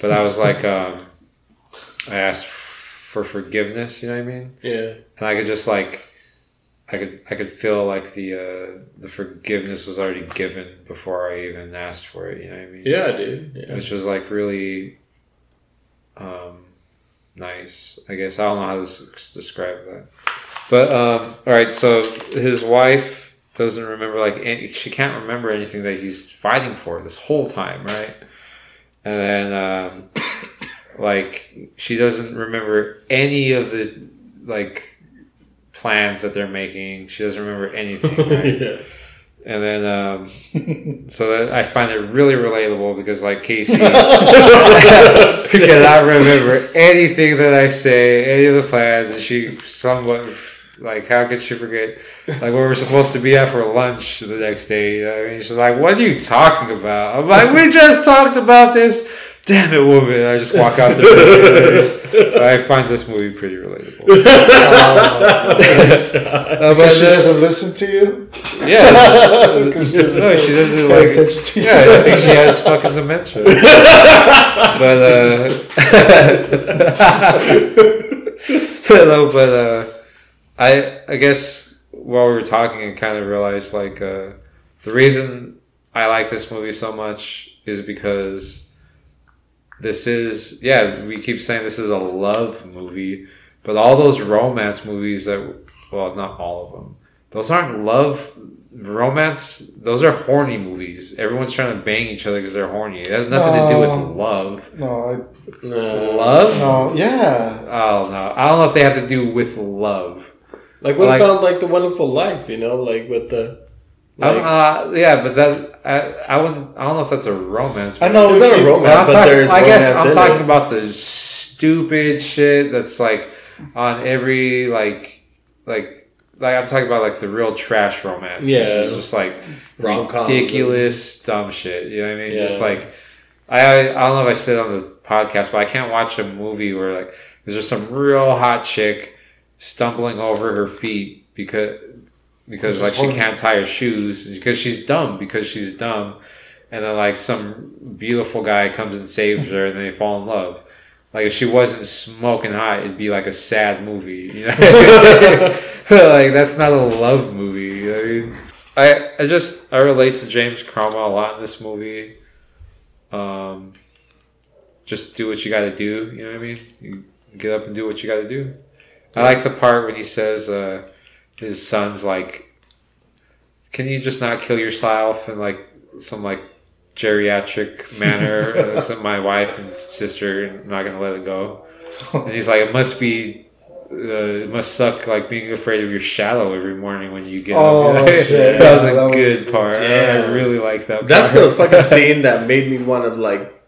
But I was like, um, I asked for forgiveness, you know what I mean? yeah And I could just like, I could I could feel like the uh, the forgiveness was already given before I even asked for it. You know what I mean? yeah dude yeah. Which was like really um, nice. I guess I don't know how to describe that. But um, all right, so his wife doesn't remember like any, she can't remember anything that he's fighting for this whole time, right? And then um, like she doesn't remember any of the like plans that they're making. She doesn't remember anything. Right? yeah. And then, um, so that I find it really relatable because, like Casey, cannot remember anything that I say, any of the plans. And she somewhat, like, how could she forget, like, where we're supposed to be at for lunch the next day? You know I mean, she's like, "What are you talking about?" I'm like, "We just talked about this." Damn it, woman! And I just walk out there. so I find this movie pretty relatable. Uh, but, Because she uh, doesn't listen to you. yeah. no, she doesn't Pay like. attention to you. Yeah, I think she has fucking dementia. but uh, no, but uh, I I guess while we were talking, I kind of realized like uh, the reason I like this movie so much is because this is yeah we keep saying this is a love movie, but all those romance movies that well not all of them those aren't love romance those are horny movies everyone's trying to bang each other because they're horny it has nothing to do with love No, No. love I, no, yeah. Oh, I don't know I don't know if they have to do with love Like what Like- about like the Wonderful Life? You know, like with the. Like, uh, yeah but that I, I wouldn't I don't know if that's a romance I know. it's not a romance, I'm but talking, there's I guess I'm in talking it. about the stupid shit that's like on every like like like I'm talking about like the real trash romance. Yeah. just like Rom-coms ridiculous dumb shit. You know what I mean? Just like I I don't know if I said on the podcast, but I can't watch a movie where like there's just some real hot chick stumbling over her feet because because like she can't tie her shoes because she's dumb because she's dumb and then like some beautiful guy comes and saves her and they fall in love like if she wasn't smoking hot it'd be like a sad movie you know like that's not a love movie I mean I, I just I relate to James Cromwell a lot in this movie um just do what you got to do. You know what I mean? You get up and do what you got to do. I like the part when he says uh, his son's like, "Can you just not kill yourself?" in like some like geriatric manner. uh, my wife and sister are not gonna let it go. And he's like, "It must be." Uh, it must suck like being afraid of your shadow every morning when you get Oh, up. shit. that was a That was- good part. I really like that. That's part. the fucking scene that made me want to like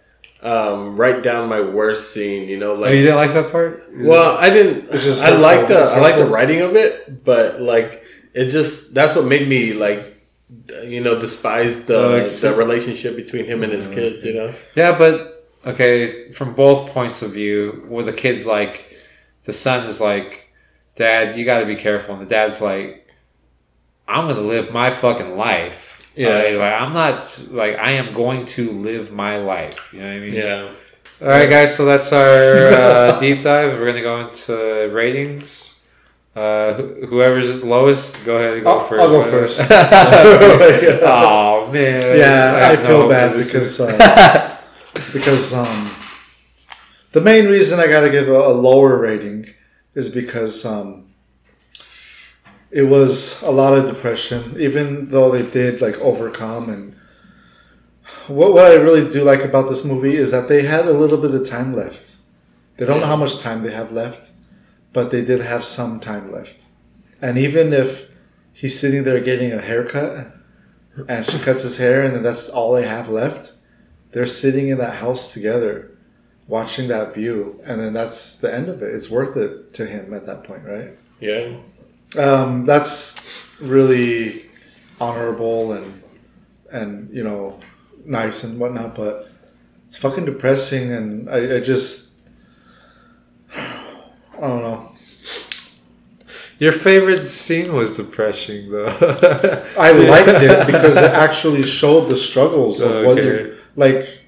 um, write down my worst scene. You know, Oh, like you didn't like that part? Well, I didn't. It's just I like the I like the writing of it, but like it just that's what made me like you know despise the Oh, like, the relationship between him and his kids. You know, Yeah, but okay, from both points of view, where the kid's like, the son is like, Dad, you got to be careful, and the dad's like, I'm gonna live my fucking life. Yeah. Uh, he's like, I'm not like I am going to live my life. You know what I mean? yeah. All right, guys. So that's our uh, deep dive. We're gonna go into ratings. Uh, wh- whoever's lowest, go ahead and go I'll- 1st I'll go first. oh man. Yeah, I, have feel bad because uh, because um, the main reason I got to give a, a lower rating is because um, it was a lot of depression, even though they did like overcome and. What, what I really do like about this movie is that they had a little bit of time left. They don't know how much time they have left, but they did have some time left. And even if he's sitting there getting a haircut and she cuts his hair and then that's all they have left, they're sitting in that house together watching that view and then that's the end of it. It's worth it to him at that point, right? Yeah. Um, that's really honorable and and you know nice and whatnot, but it's fucking depressing, and I, I just I don't know. Your favorite scene was depressing, though. I liked it because it actually showed the struggles of what you like.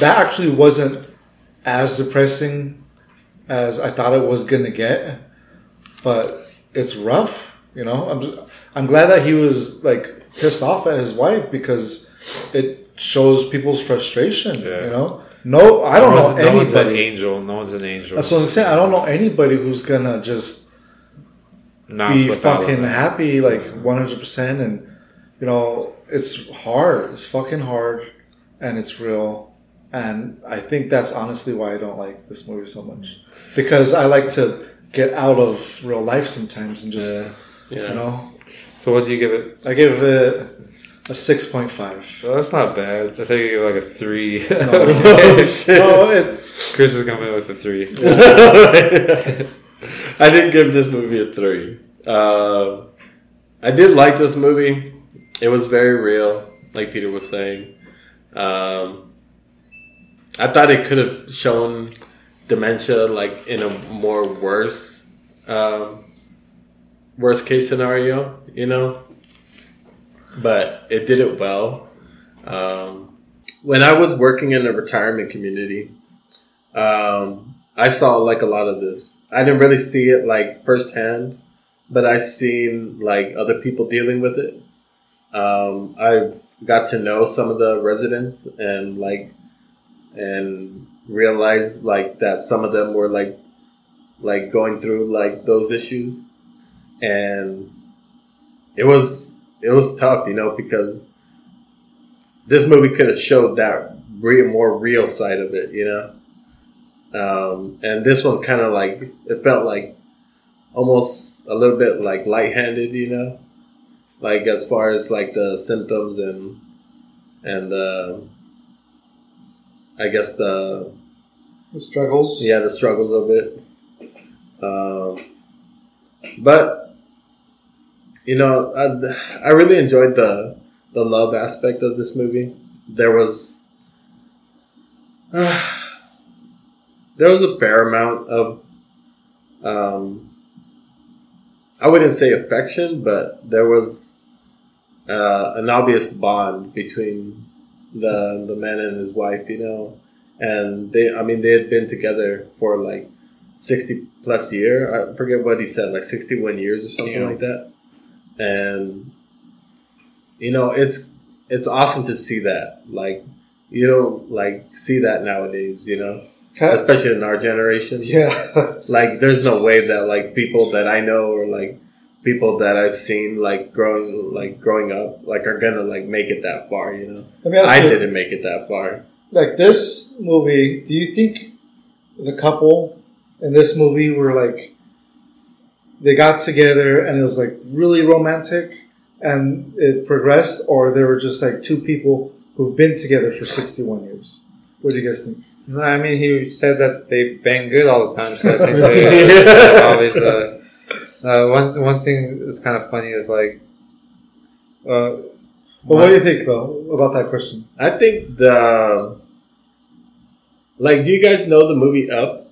That actually wasn't as depressing as I thought it was gonna get, but it's rough. You know, I'm just, I'm glad that he was like pissed off at his wife because it shows people's frustration. Yeah. You know, no, I don't no know one's, no one's an anybody. angel. No one's an angel. That's what I'm saying. I don't know anybody who's gonna just Not be flip out of fucking happy like 100% and you know it's hard it's fucking hard and it's real and i think that's honestly why i don't like this movie so much because i like to get out of real life sometimes and just Yeah. Yeah. you know So what do you give it? i give it a 6.5 Well, that's not bad. I think you give it like a three. Shit. no it, Chris is coming with a three. I didn't give this movie a three. Uh, I did like this movie. It was very real, like Peter was saying. Um, I thought it could have shown dementia like in a more worse, um, worst case scenario, you know. But it did it well. Um, when I was working in a retirement community, um, I saw like a lot of this. I didn't really see it like firsthand, but I seen like other people dealing with it. Um, I got to know some of the residents and like and realized like that some of them were like like going through like those issues, and it was it was tough, you know, because this movie could have showed that real, more real side of it, you know. Um, and this one kind of like it felt like almost a little bit like light-handed you know, like as far as like the symptoms and and uh, I guess the the struggles yeah the struggles of it. Um, but you know, I, I really enjoyed the the love aspect of this movie. There was there was a fair amount of um, I wouldn't say affection, but there was uh, an obvious bond between the the man and his wife, you know, and they I mean they had been together for like sixty plus year. I forget what he said, like sixty one years or something Yeah. like that, and you know it's it's awesome to see that like you don't like see that nowadays. You know, Ca- especially in our generation. yeah. Like, there's no way that like people that I know or like people that I've seen like growing like growing up like are gonna like make it that far. You know, Let me ask I you, didn't make it that far. Like this movie. Do you think the couple in this movie were like they got together and it was like really romantic and it progressed, or they were just like two people who've been together for sixty-one years? What do you guys think? No, I mean he said that they bang good all the time, so I think they uh, always. Uh, uh, one one thing that's kind of funny is like, uh, But what do you think though about that question? I think the like. Do you guys know the movie Up?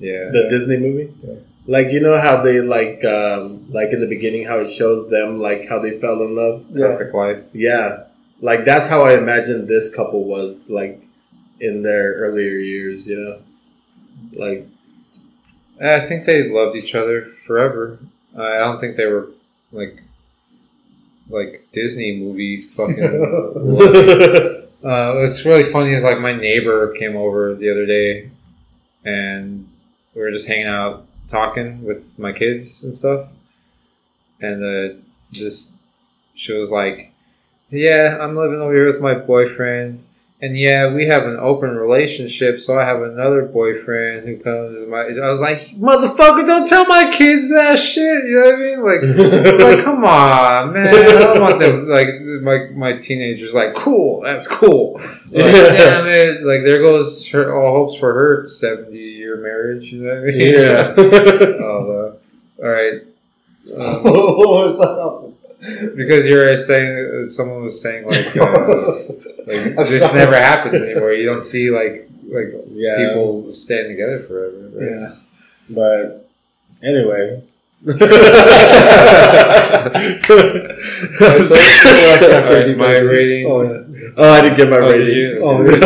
yeah, the Disney movie. Yeah. Like you know how they like um like in the beginning how it shows them like how they fell in love. perfect life. Yeah. Like that's how I imagined this couple was like in their earlier years, you know? Like I think they loved each other forever. I don't think they were like like Disney movie fucking. uh, what's really funny is like my neighbor came over the other day, and we were just hanging out talking with my kids and stuff, and uh, just she was like, "Yeah, I'm living over here with my boyfriend." And yeah, we have an open relationship, so I have another boyfriend who comes. My, I was like, "Motherfucker, don't tell my kids that shit." You know what I mean? Like, it's like, come on, man. I don't want them like my my teenagers like, cool, that's cool. Like, damn it! Like, there goes her all hopes for her seventy year marriage. You know what I mean? Yeah. oh, uh, all right. Um, what was that? Because you're saying someone was saying like, uh, like this sorry. never happens anymore. You don't see like like yeah. people staying together forever. Right? Yeah. But anyway. All right, my rating. Oh yeah. Oh, I didn't get my Oh, did rating. you? Oh, it's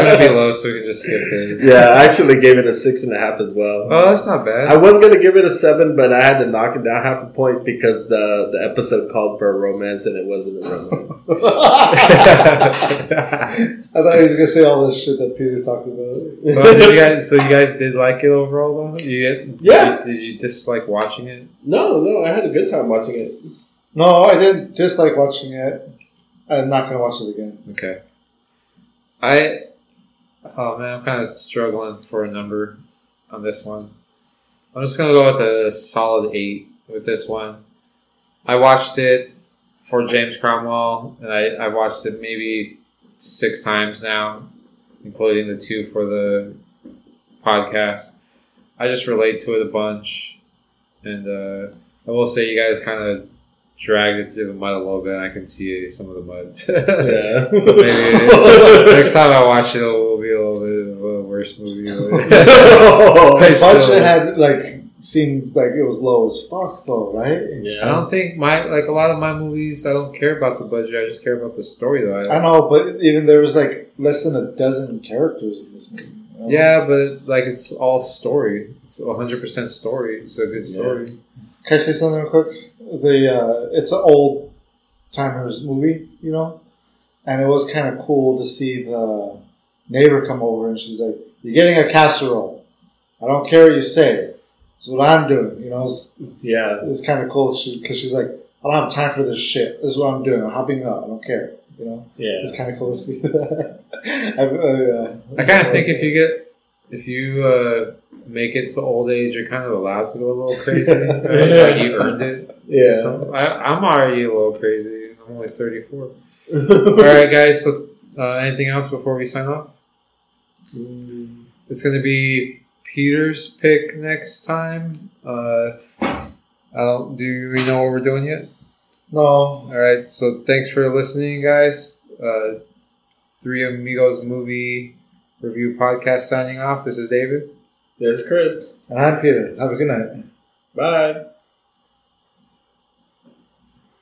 gonna be low, so we can just skip this. Yeah, I actually gave it a six and a half as well. Oh, that's not bad. I was gonna give it a seven, but I had to knock it down half a point because the the episode called for a romance and it wasn't a romance. I thought he was gonna say all this shit that Peter talked about. Well, did you guys? So you guys did like it overall, though? You Yeah. Did, did you dislike watching it? no, no, I had a good time watching it. No, I didn't dislike watching it. I'm not gonna watch it again. Okay. I. Oh man, I'm kind of struggling for a number on this one. I'm just gonna go with a solid eight with this one. I watched it for James Cromwell, and I, I watched it maybe six times now, including the two for the podcast. I just relate to it a bunch, and uh, I will say you guys kind of dragged it through the mud a little bit. I can see some of the mud. Yeah. so maybe next time I watch it, it will be a little bit of a worse movie. Oh, The I still- budget had like seemed like it was low as fuck though, right? yeah. I don't think my like a lot of my movies. I don't care about the budget. I just care about the story, though. I know, but even there was like less than a dozen characters in this movie. You know? Yeah, but like it's all story. It's 100 percent story. It's a good story. Can I say something real quick? The uh, it's an old timers movie, you know, and it was kind of cool to see the neighbor come over and she's like, "You're getting a casserole. I don't care what you say. It's what I'm doing." You know, it's, Yeah. it's kind of cool because she's like, "I don't have time for this shit. This is what I'm doing. I'm hopping out. I don't care." You know, Yeah. it's kind of cool to see that. I, uh, I kind of think if you get if you uh, make it to old age, you're kind of allowed to go a little crazy. right? Like you earned it. Yeah. So I, I'm already a little crazy. I'm only 34. All right, guys. So uh, anything else before we sign off? It's going to be Peter's pick next time. Uh, I don't. Do we know what we're doing yet? No, All right. So thanks for listening, guys. Uh, Three Amigos movie review podcast signing off. This is David. That's Chris. and I'm Peter. Have a good night. Bye.